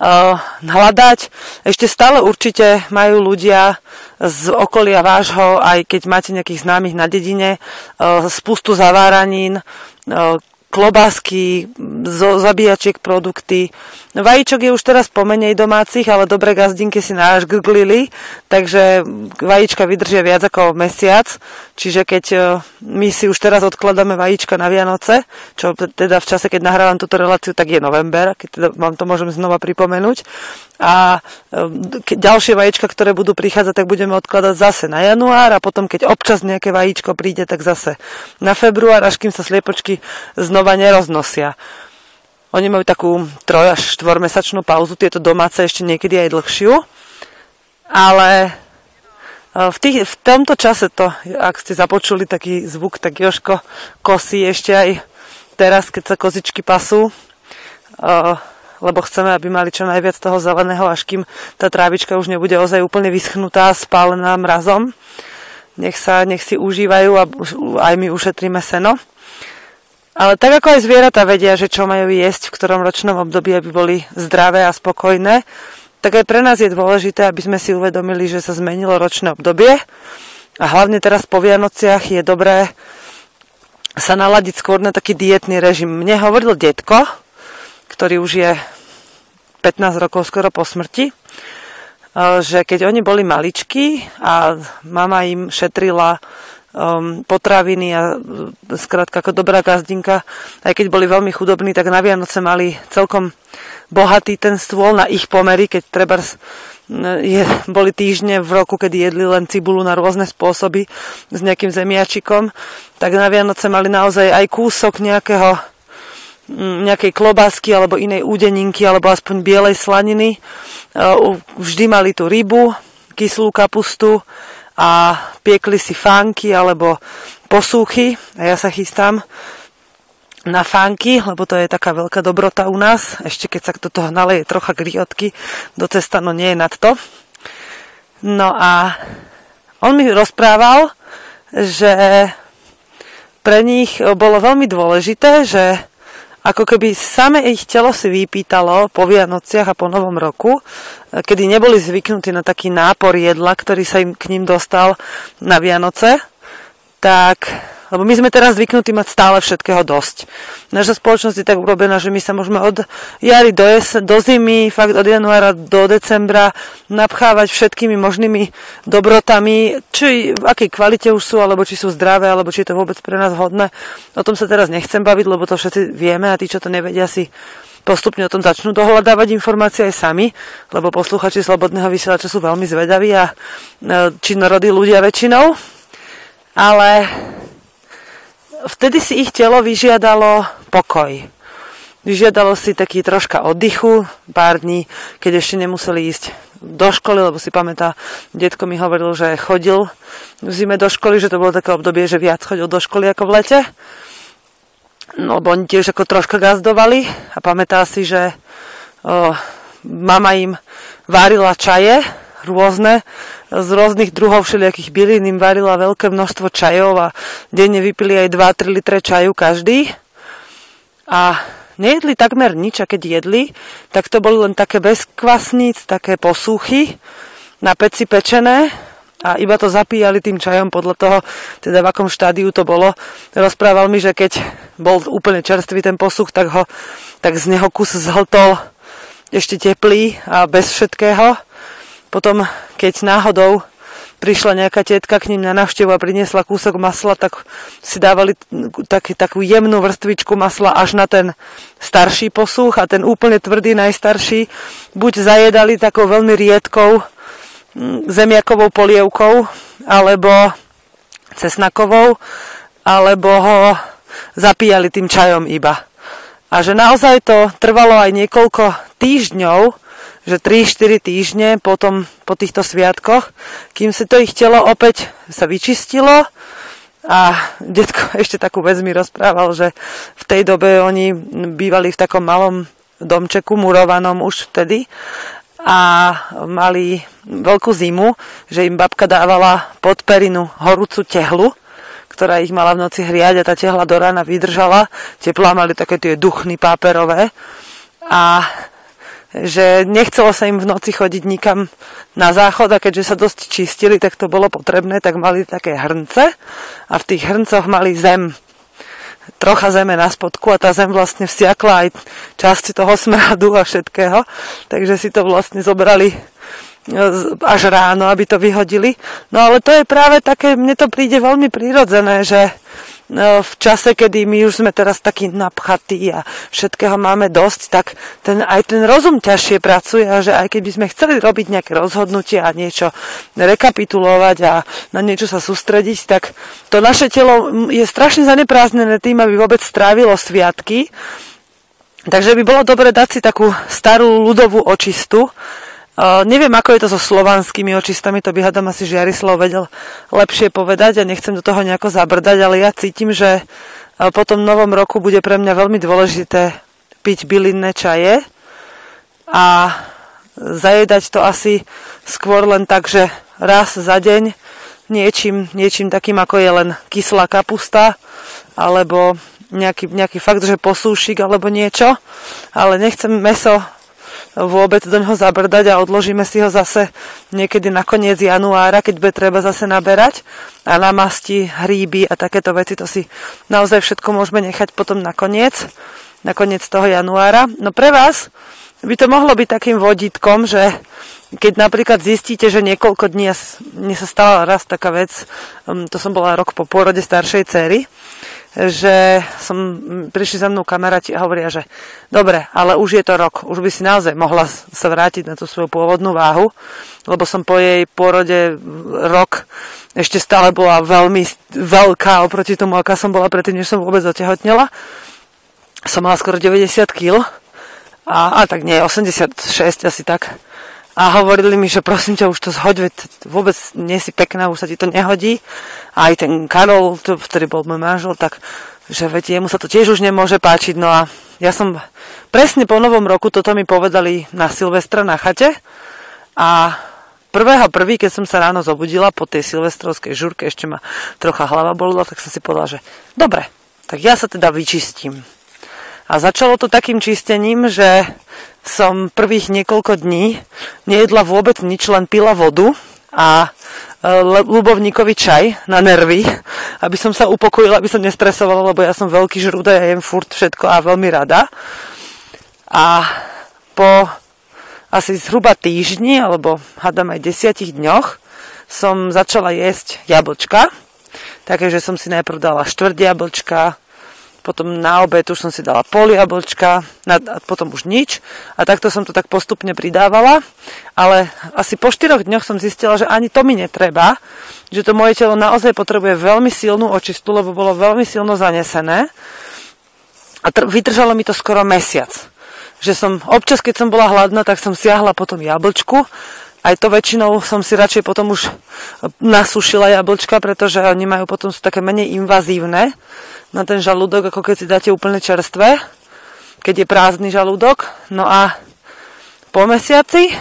uh, hľadať. Ešte stále určite majú ľudia z okolia vášho, aj keď máte nejakých známych na dedine, uh, spustu zaváranín, klobásky, zabíjačiek produkty, vajíčok je už teraz pomenej domácich, ale dobré gazdinky si náš grglili, takže vajíčka vydržia viac ako mesiac. Čiže keď e, my si už teraz odkladáme vajíčka na Vianoce, čo teda v čase, keď nahrávam túto reláciu, tak je november, keď teda vám to môžem znova pripomenúť. A e, ďalšie vajíčka, ktoré budú prichádzať, tak budeme odkladať zase na január a potom, keď občas nejaké vajíčko príde, tak zase na február, až kým sa sliepočky znova neroznosia. Oni majú takú troj až štvormesačnú pauzu, tieto domáce ešte niekedy aj dlhšiu. Ale e, v, tých, v tomto čase to, ak ste započuli taký zvuk, tak Joško kosí ešte aj teraz, keď sa kozičky pasú, e, lebo chceme, aby mali čo najviac toho zeleného, až kým tá trávička už nebude ozaj úplne vyschnutá, spálená mrazom. Nech, sa, nech si užívajú a aj my ušetríme seno. Ale tak ako aj zvieratá vedia, že čo majú jesť v ktorom ročnom období, aby boli zdravé a spokojné, tak aj pre nás je dôležité, aby sme si uvedomili, že sa zmenilo ročné obdobie a hlavne teraz po Vianociach je dobré sa naladiť skôr na taký dietný režim. Mne hovoril detko, ktorý už je 15 rokov skoro po smrti, že keď oni boli maličky a mama im šetrila um, potraviny a skrátka ako dobrá gazdinka, aj keď boli veľmi chudobní, tak na Vianoce mali celkom bohatý ten stôl na ich pomery, keď treba je, boli týždne v roku, kedy jedli len cibulu na rôzne spôsoby s nejakým zemiačikom, tak na Vianoce mali naozaj aj kúsok nejakého nejakej klobásky alebo inej údeninky alebo aspoň bielej slaniny. Vždy mali tú rybu, kyslú kapustu, a piekli si fánky alebo posúchy a ja sa chystám na fánky, lebo to je taká veľká dobrota u nás. Ešte keď sa do toho naleje trocha griotky do cesta, no nie je nad to. No a on mi rozprával, že pre nich bolo veľmi dôležité, že ako keby same ich telo si vypýtalo po Vianociach a po Novom roku, kedy neboli zvyknutí na taký nápor jedla, ktorý sa im k ním dostal na Vianoce, tak lebo my sme teraz zvyknutí mať stále všetkého dosť. Naša spoločnosť je tak urobená, že my sa môžeme od jary do, jes- do zimy, fakt od januára do decembra napchávať všetkými možnými dobrotami, či v akej kvalite už sú, alebo či sú zdravé, alebo či je to vôbec pre nás hodné. O tom sa teraz nechcem baviť, lebo to všetci vieme a tí, čo to nevedia, si postupne o tom začnú dohľadávať informácie aj sami, lebo posluchači Slobodného vysielača sú veľmi zvedaví a e, činorodí ľudia väčšinou. Ale vtedy si ich telo vyžiadalo pokoj. Vyžiadalo si taký troška oddychu, pár dní, keď ešte nemuseli ísť do školy, lebo si pamätá, detko mi hovoril, že chodil v zime do školy, že to bolo také obdobie, že viac chodil do školy ako v lete. No, lebo oni tiež ako troška gazdovali a pamätá si, že o, mama im varila čaje rôzne, z rôznych druhov všelijakých bylín im varila veľké množstvo čajov a denne vypili aj 2-3 litre čaju každý. A nejedli takmer nič a keď jedli, tak to boli len také bez kvasníc, také posúchy na peci pečené a iba to zapíjali tým čajom podľa toho, teda v akom štádiu to bolo. Rozprával mi, že keď bol úplne čerstvý ten posuch, tak, ho, tak z neho kus zhltol ešte teplý a bez všetkého. Potom, keď náhodou prišla nejaká tetka k ním na návštevu a priniesla kúsok masla, tak si dávali tak, takú jemnú vrstvičku masla až na ten starší posuch a ten úplne tvrdý, najstarší, buď zajedali takou veľmi riedkou mm, zemiakovou polievkou, alebo cesnakovou, alebo ho zapíjali tým čajom iba. A že naozaj to trvalo aj niekoľko týždňov, že 3-4 týždne potom, po týchto sviatkoch, kým si to ich telo opäť sa vyčistilo a detko ešte takú vec mi rozprával, že v tej dobe oni bývali v takom malom domčeku murovanom už vtedy a mali veľkú zimu, že im babka dávala pod perinu horúcu tehlu, ktorá ich mala v noci hriať a tá tehla do rána vydržala. Teplá mali také tie duchny páperové a že nechcelo sa im v noci chodiť nikam na záchod a keďže sa dosť čistili, tak to bolo potrebné, tak mali také hrnce a v tých hrncoch mali zem. trocha zeme na spodku a tá zem vlastne vsiakla aj časti toho smradu a všetkého. Takže si to vlastne zobrali až ráno, aby to vyhodili. No ale to je práve také, mne to príde veľmi prirodzené, že v čase, kedy my už sme teraz takí napchatí a všetkého máme dosť, tak ten, aj ten rozum ťažšie pracuje a že aj keby sme chceli robiť nejaké rozhodnutie a niečo rekapitulovať a na niečo sa sústrediť, tak to naše telo je strašne zaneprázdnené tým, aby vôbec strávilo sviatky. Takže by bolo dobre dať si takú starú ľudovú očistu, Neviem, ako je to so slovanskými očistami, to by hádam asi Žiarislav vedel lepšie povedať a nechcem do toho nejako zabrdať, ale ja cítim, že uh, po tom novom roku bude pre mňa veľmi dôležité piť bylinné čaje a zajedať to asi skôr len tak, že raz za deň niečím, niečím takým, ako je len kyslá kapusta alebo nejaký, nejaký fakt, že posúšik alebo niečo, ale nechcem meso vôbec do neho zabrdať a odložíme si ho zase niekedy na koniec januára, keď bude treba zase naberať a na masti, hríby a takéto veci, to si naozaj všetko môžeme nechať potom na koniec, na koniec toho januára. No pre vás by to mohlo byť takým vodítkom, že keď napríklad zistíte, že niekoľko dní, mne sa stala raz taká vec, um, to som bola rok po pôrode staršej cery, že som, prišli za mnou kamaráti a hovoria, že dobre, ale už je to rok, už by si naozaj mohla sa vrátiť na tú svoju pôvodnú váhu, lebo som po jej pôrode rok ešte stále bola veľmi veľká oproti tomu, aká som bola predtým, než som vôbec otehotnela. Som mala skoro 90 kg a, a tak nie, 86 asi tak. A hovorili mi, že prosím ťa, už to zhoď, veď vôbec nie si pekná, už sa ti to nehodí. A aj ten Karol, ktorý bol môj manžel, tak že veď jemu sa to tiež už nemôže páčiť. No a ja som presne po novom roku, toto mi povedali na Silvestra na chate. A prvého prvý, keď som sa ráno zobudila po tej silvestrovskej žurke, ešte ma trocha hlava bolila, tak som si povedala, že dobre, tak ja sa teda vyčistím. A začalo to takým čistením, že som prvých niekoľko dní nejedla vôbec nič, len pila vodu a e, ľubovníkový čaj na nervy, aby som sa upokojila, aby som nestresovala, lebo ja som veľký žrúd a ja jem furt všetko a veľmi rada. A po asi zhruba týždni, alebo hádam aj desiatich dňoch, som začala jesť jablčka. Takže som si najprv dala štvrt jablčka, potom na obed už som si dala pol jablčka, a potom už nič. A takto som to tak postupne pridávala. Ale asi po 4 dňoch som zistila, že ani to mi netreba, že to moje telo naozaj potrebuje veľmi silnú očistu, lebo bolo veľmi silno zanesené. A tr- vydržalo mi to skoro mesiac. Že som, občas keď som bola hladná, tak som siahla potom jablčku aj to väčšinou som si radšej potom už nasušila jablčka, pretože oni majú potom sú také menej invazívne na ten žalúdok, ako keď si dáte úplne čerstvé, keď je prázdny žalúdok. No a po mesiaci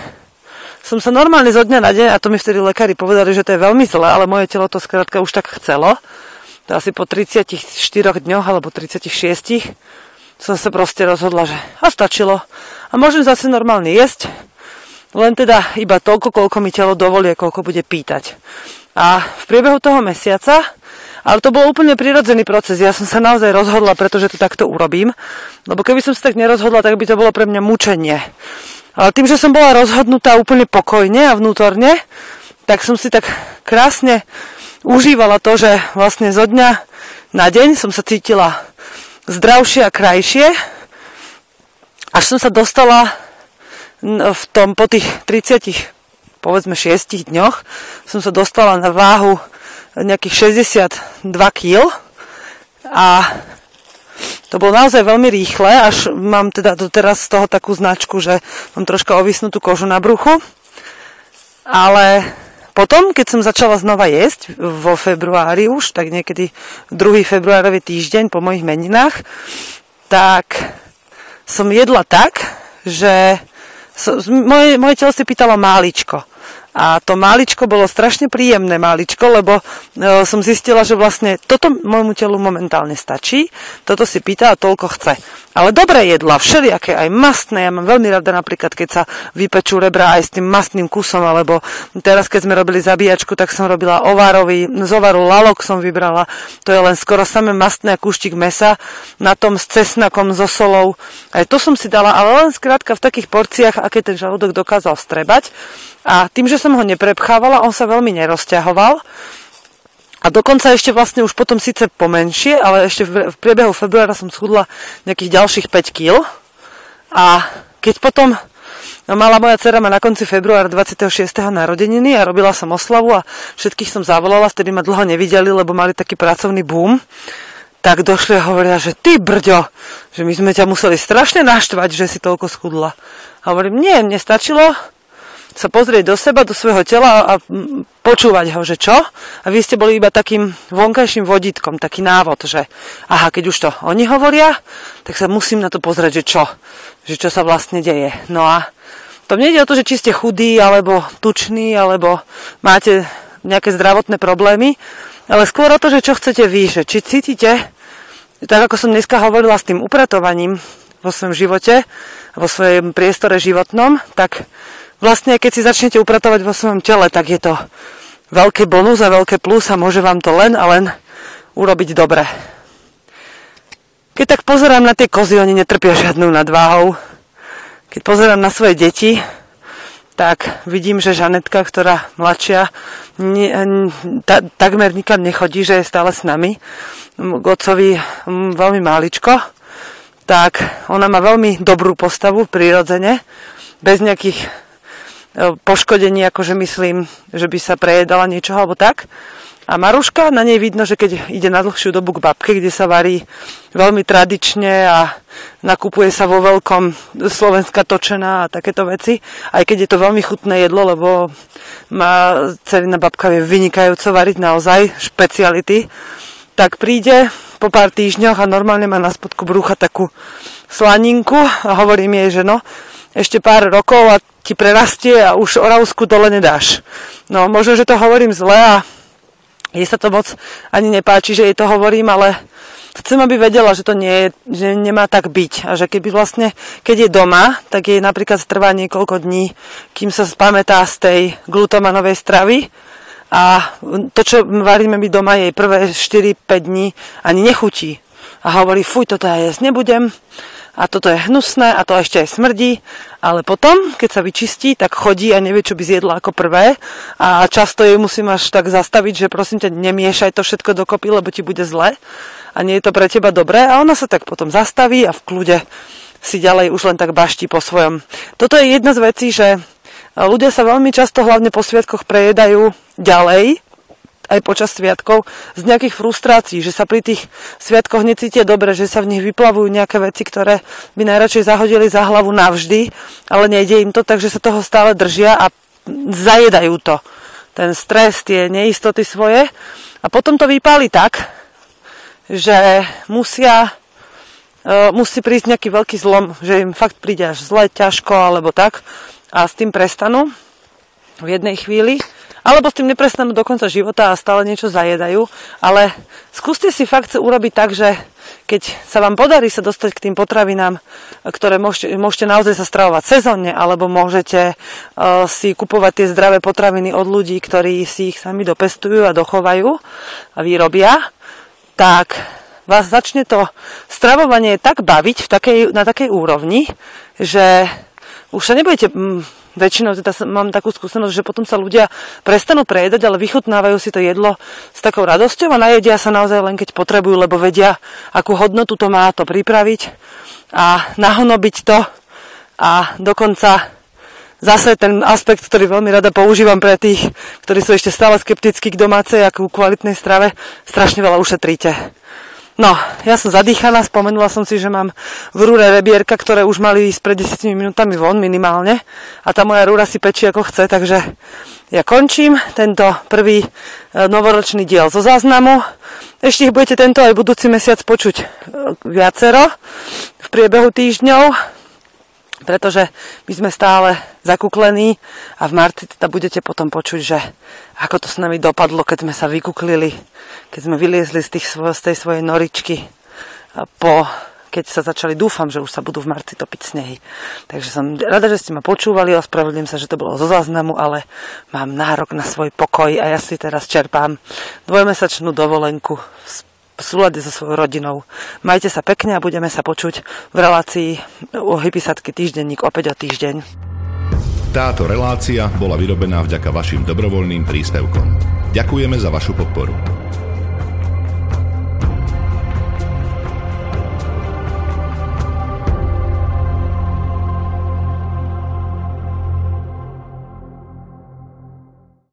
som sa normálne zo dňa na deň, a to mi vtedy lekári povedali, že to je veľmi zlé, ale moje telo to skrátka už tak chcelo. To asi po 34 dňoch alebo 36 som sa proste rozhodla, že a stačilo. A môžem zase normálne jesť, len teda iba toľko, koľko mi telo dovolie, koľko bude pýtať. A v priebehu toho mesiaca ale to bol úplne prirodzený proces. Ja som sa naozaj rozhodla, pretože to takto urobím. Lebo keby som sa tak nerozhodla, tak by to bolo pre mňa mučenie. Ale tým, že som bola rozhodnutá úplne pokojne a vnútorne, tak som si tak krásne užívala to, že vlastne zo dňa na deň som sa cítila zdravšie a krajšie, až som sa dostala v tom po tých 30 povedzme 6 dňoch som sa dostala na váhu nejakých 62 kg a to bolo naozaj veľmi rýchle, až mám teda doteraz z toho takú značku, že mám troška ovisnutú kožu na bruchu. Ale potom, keď som začala znova jesť vo februári už, tak niekedy 2. februárový týždeň po mojich meninách, tak som jedla tak, že moje, moje telo si pýtalo máličko. A to máličko bolo strašne príjemné máličko, lebo e, som zistila, že vlastne toto môjmu telu momentálne stačí, toto si pýta a toľko chce. Ale dobré jedla, všelijaké, aj mastné, ja mám veľmi rada napríklad, keď sa vypečú rebra aj s tým mastným kusom, alebo teraz, keď sme robili zabíjačku, tak som robila ovárový, z ovaru lalok som vybrala, to je len skoro samé mastné a kúštik mesa, na tom s cesnakom, so solou, aj to som si dala, ale len skrátka v takých porciách, aké ten žalúdok dokázal strebať. A tým, že som ho neprepchávala, on sa veľmi nerozťahoval. A dokonca ešte vlastne už potom síce pomenšie, ale ešte v priebehu februára som schudla nejakých ďalších 5 kg. A keď potom no, mala moja dcera ma na konci februára 26. narodeniny a robila som oslavu a všetkých som zavolala, vtedy ma dlho nevideli, lebo mali taký pracovný boom, tak došli a hovoria, že ty brďo, že my sme ťa museli strašne naštvať, že si toľko schudla. A hovorím, nie, mne stačilo sa pozrieť do seba, do svojho tela a počúvať ho, že čo? A vy ste boli iba takým vonkajším vodítkom, taký návod, že aha, keď už to oni hovoria, tak sa musím na to pozrieť, že čo? Že čo sa vlastne deje. No a to nejde o to, že či ste chudí, alebo tuční, alebo máte nejaké zdravotné problémy, ale skôr o to, že čo chcete vy, že či cítite, tak ako som dneska hovorila s tým upratovaním vo svojom živote, vo svojom priestore životnom, tak vlastne keď si začnete upratovať vo svojom tele, tak je to veľké bonus a veľké plus a môže vám to len a len urobiť dobre. Keď tak pozerám na tie kozy, oni netrpia žiadnou nadváhou. Keď pozerám na svoje deti, tak vidím, že Žanetka, ktorá mladšia, ne, ta, takmer nikam nechodí, že je stále s nami. K otcovi veľmi máličko. Tak ona má veľmi dobrú postavu prirodzene, bez nejakých poškodení, akože myslím, že by sa prejedala niečo alebo tak. A Maruška, na nej vidno, že keď ide na dlhšiu dobu k babke, kde sa varí veľmi tradične a nakupuje sa vo veľkom slovenská točená a takéto veci, aj keď je to veľmi chutné jedlo, lebo má celina babka vie vynikajúco variť naozaj špeciality, tak príde po pár týždňoch a normálne má na spodku brucha takú slaninku a hovorím jej, že no, ešte pár rokov a ti prerastie a už Oravsku dole nedáš. No, možno, že to hovorím zle a jej sa to moc ani nepáči, že jej to hovorím, ale chcem, aby vedela, že to nie že nemá tak byť. A že keby vlastne, keď je doma, tak jej napríklad trvá niekoľko dní, kým sa spamätá z tej glutomanovej stravy. A to, čo varíme my doma, jej prvé 4-5 dní ani nechutí. A hovorí, fuj, toto ja jesť nebudem a toto je hnusné a to ešte aj smrdí, ale potom, keď sa vyčistí, tak chodí a nevie, čo by zjedla ako prvé. A často ju musím až tak zastaviť, že prosím ťa, nemiešaj to všetko dokopy, lebo ti bude zle. A nie je to pre teba dobré. A ona sa tak potom zastaví a v kľude si ďalej už len tak baští po svojom. Toto je jedna z vecí, že ľudia sa veľmi často, hlavne po sviatkoch, prejedajú ďalej aj počas sviatkov z nejakých frustrácií, že sa pri tých sviatkoch necítia dobre, že sa v nich vyplavujú nejaké veci, ktoré by najradšej zahodili za hlavu navždy, ale nejde im to, takže sa toho stále držia a zajedajú to. Ten stres, tie neistoty svoje. A potom to vypáli tak, že musia Uh, musí prísť nejaký veľký zlom, že im fakt príde až zle, ťažko alebo tak a s tým prestanú v jednej chvíli alebo s tým neprestanú do konca života a stále niečo zajedajú. Ale skúste si fakt urobiť tak, že keď sa vám podarí sa dostať k tým potravinám, ktoré môžete, môžete naozaj sa stravovať sezónne, alebo môžete uh, si kupovať tie zdravé potraviny od ľudí, ktorí si ich sami dopestujú a dochovajú a vyrobia, tak vás začne to stravovanie tak baviť v takej, na takej úrovni, že už sa nebudete mm, väčšinou teda mám takú skúsenosť, že potom sa ľudia prestanú prejedať, ale vychutnávajú si to jedlo s takou radosťou a najedia sa naozaj len keď potrebujú, lebo vedia, akú hodnotu to má to pripraviť a nahonobiť to a dokonca zase ten aspekt, ktorý veľmi rada používam pre tých, ktorí sú ešte stále skeptickí k domácej a k kvalitnej strave, strašne veľa ušetríte. No, ja som zadýchaná, spomenula som si, že mám v rúre rebierka, ktoré už mali ísť pred 10 minútami von minimálne a tá moja rúra si pečí ako chce, takže ja končím tento prvý e, novoročný diel zo záznamu. Ešte ich budete tento aj budúci mesiac počuť e, viacero v priebehu týždňov. Pretože my sme stále zakuklení a v marci teda budete potom počuť, že ako to s nami dopadlo, keď sme sa vykuklili, keď sme vyliezli z, tých, z tej svojej noričky po keď sa začali, dúfam, že už sa budú v marci topiť snehy. Takže som rada, že ste ma počúvali, ospravedlím sa, že to bolo zo záznamu, ale mám nárok na svoj pokoj a ja si teraz čerpám dvojmesačnú dovolenku v súlade so svojou rodinou. Majte sa pekne a budeme sa počuť v relácii o hypisatky týždenník opäť o týždeň. Táto relácia bola vyrobená vďaka vašim dobrovoľným príspevkom. Ďakujeme za vašu podporu.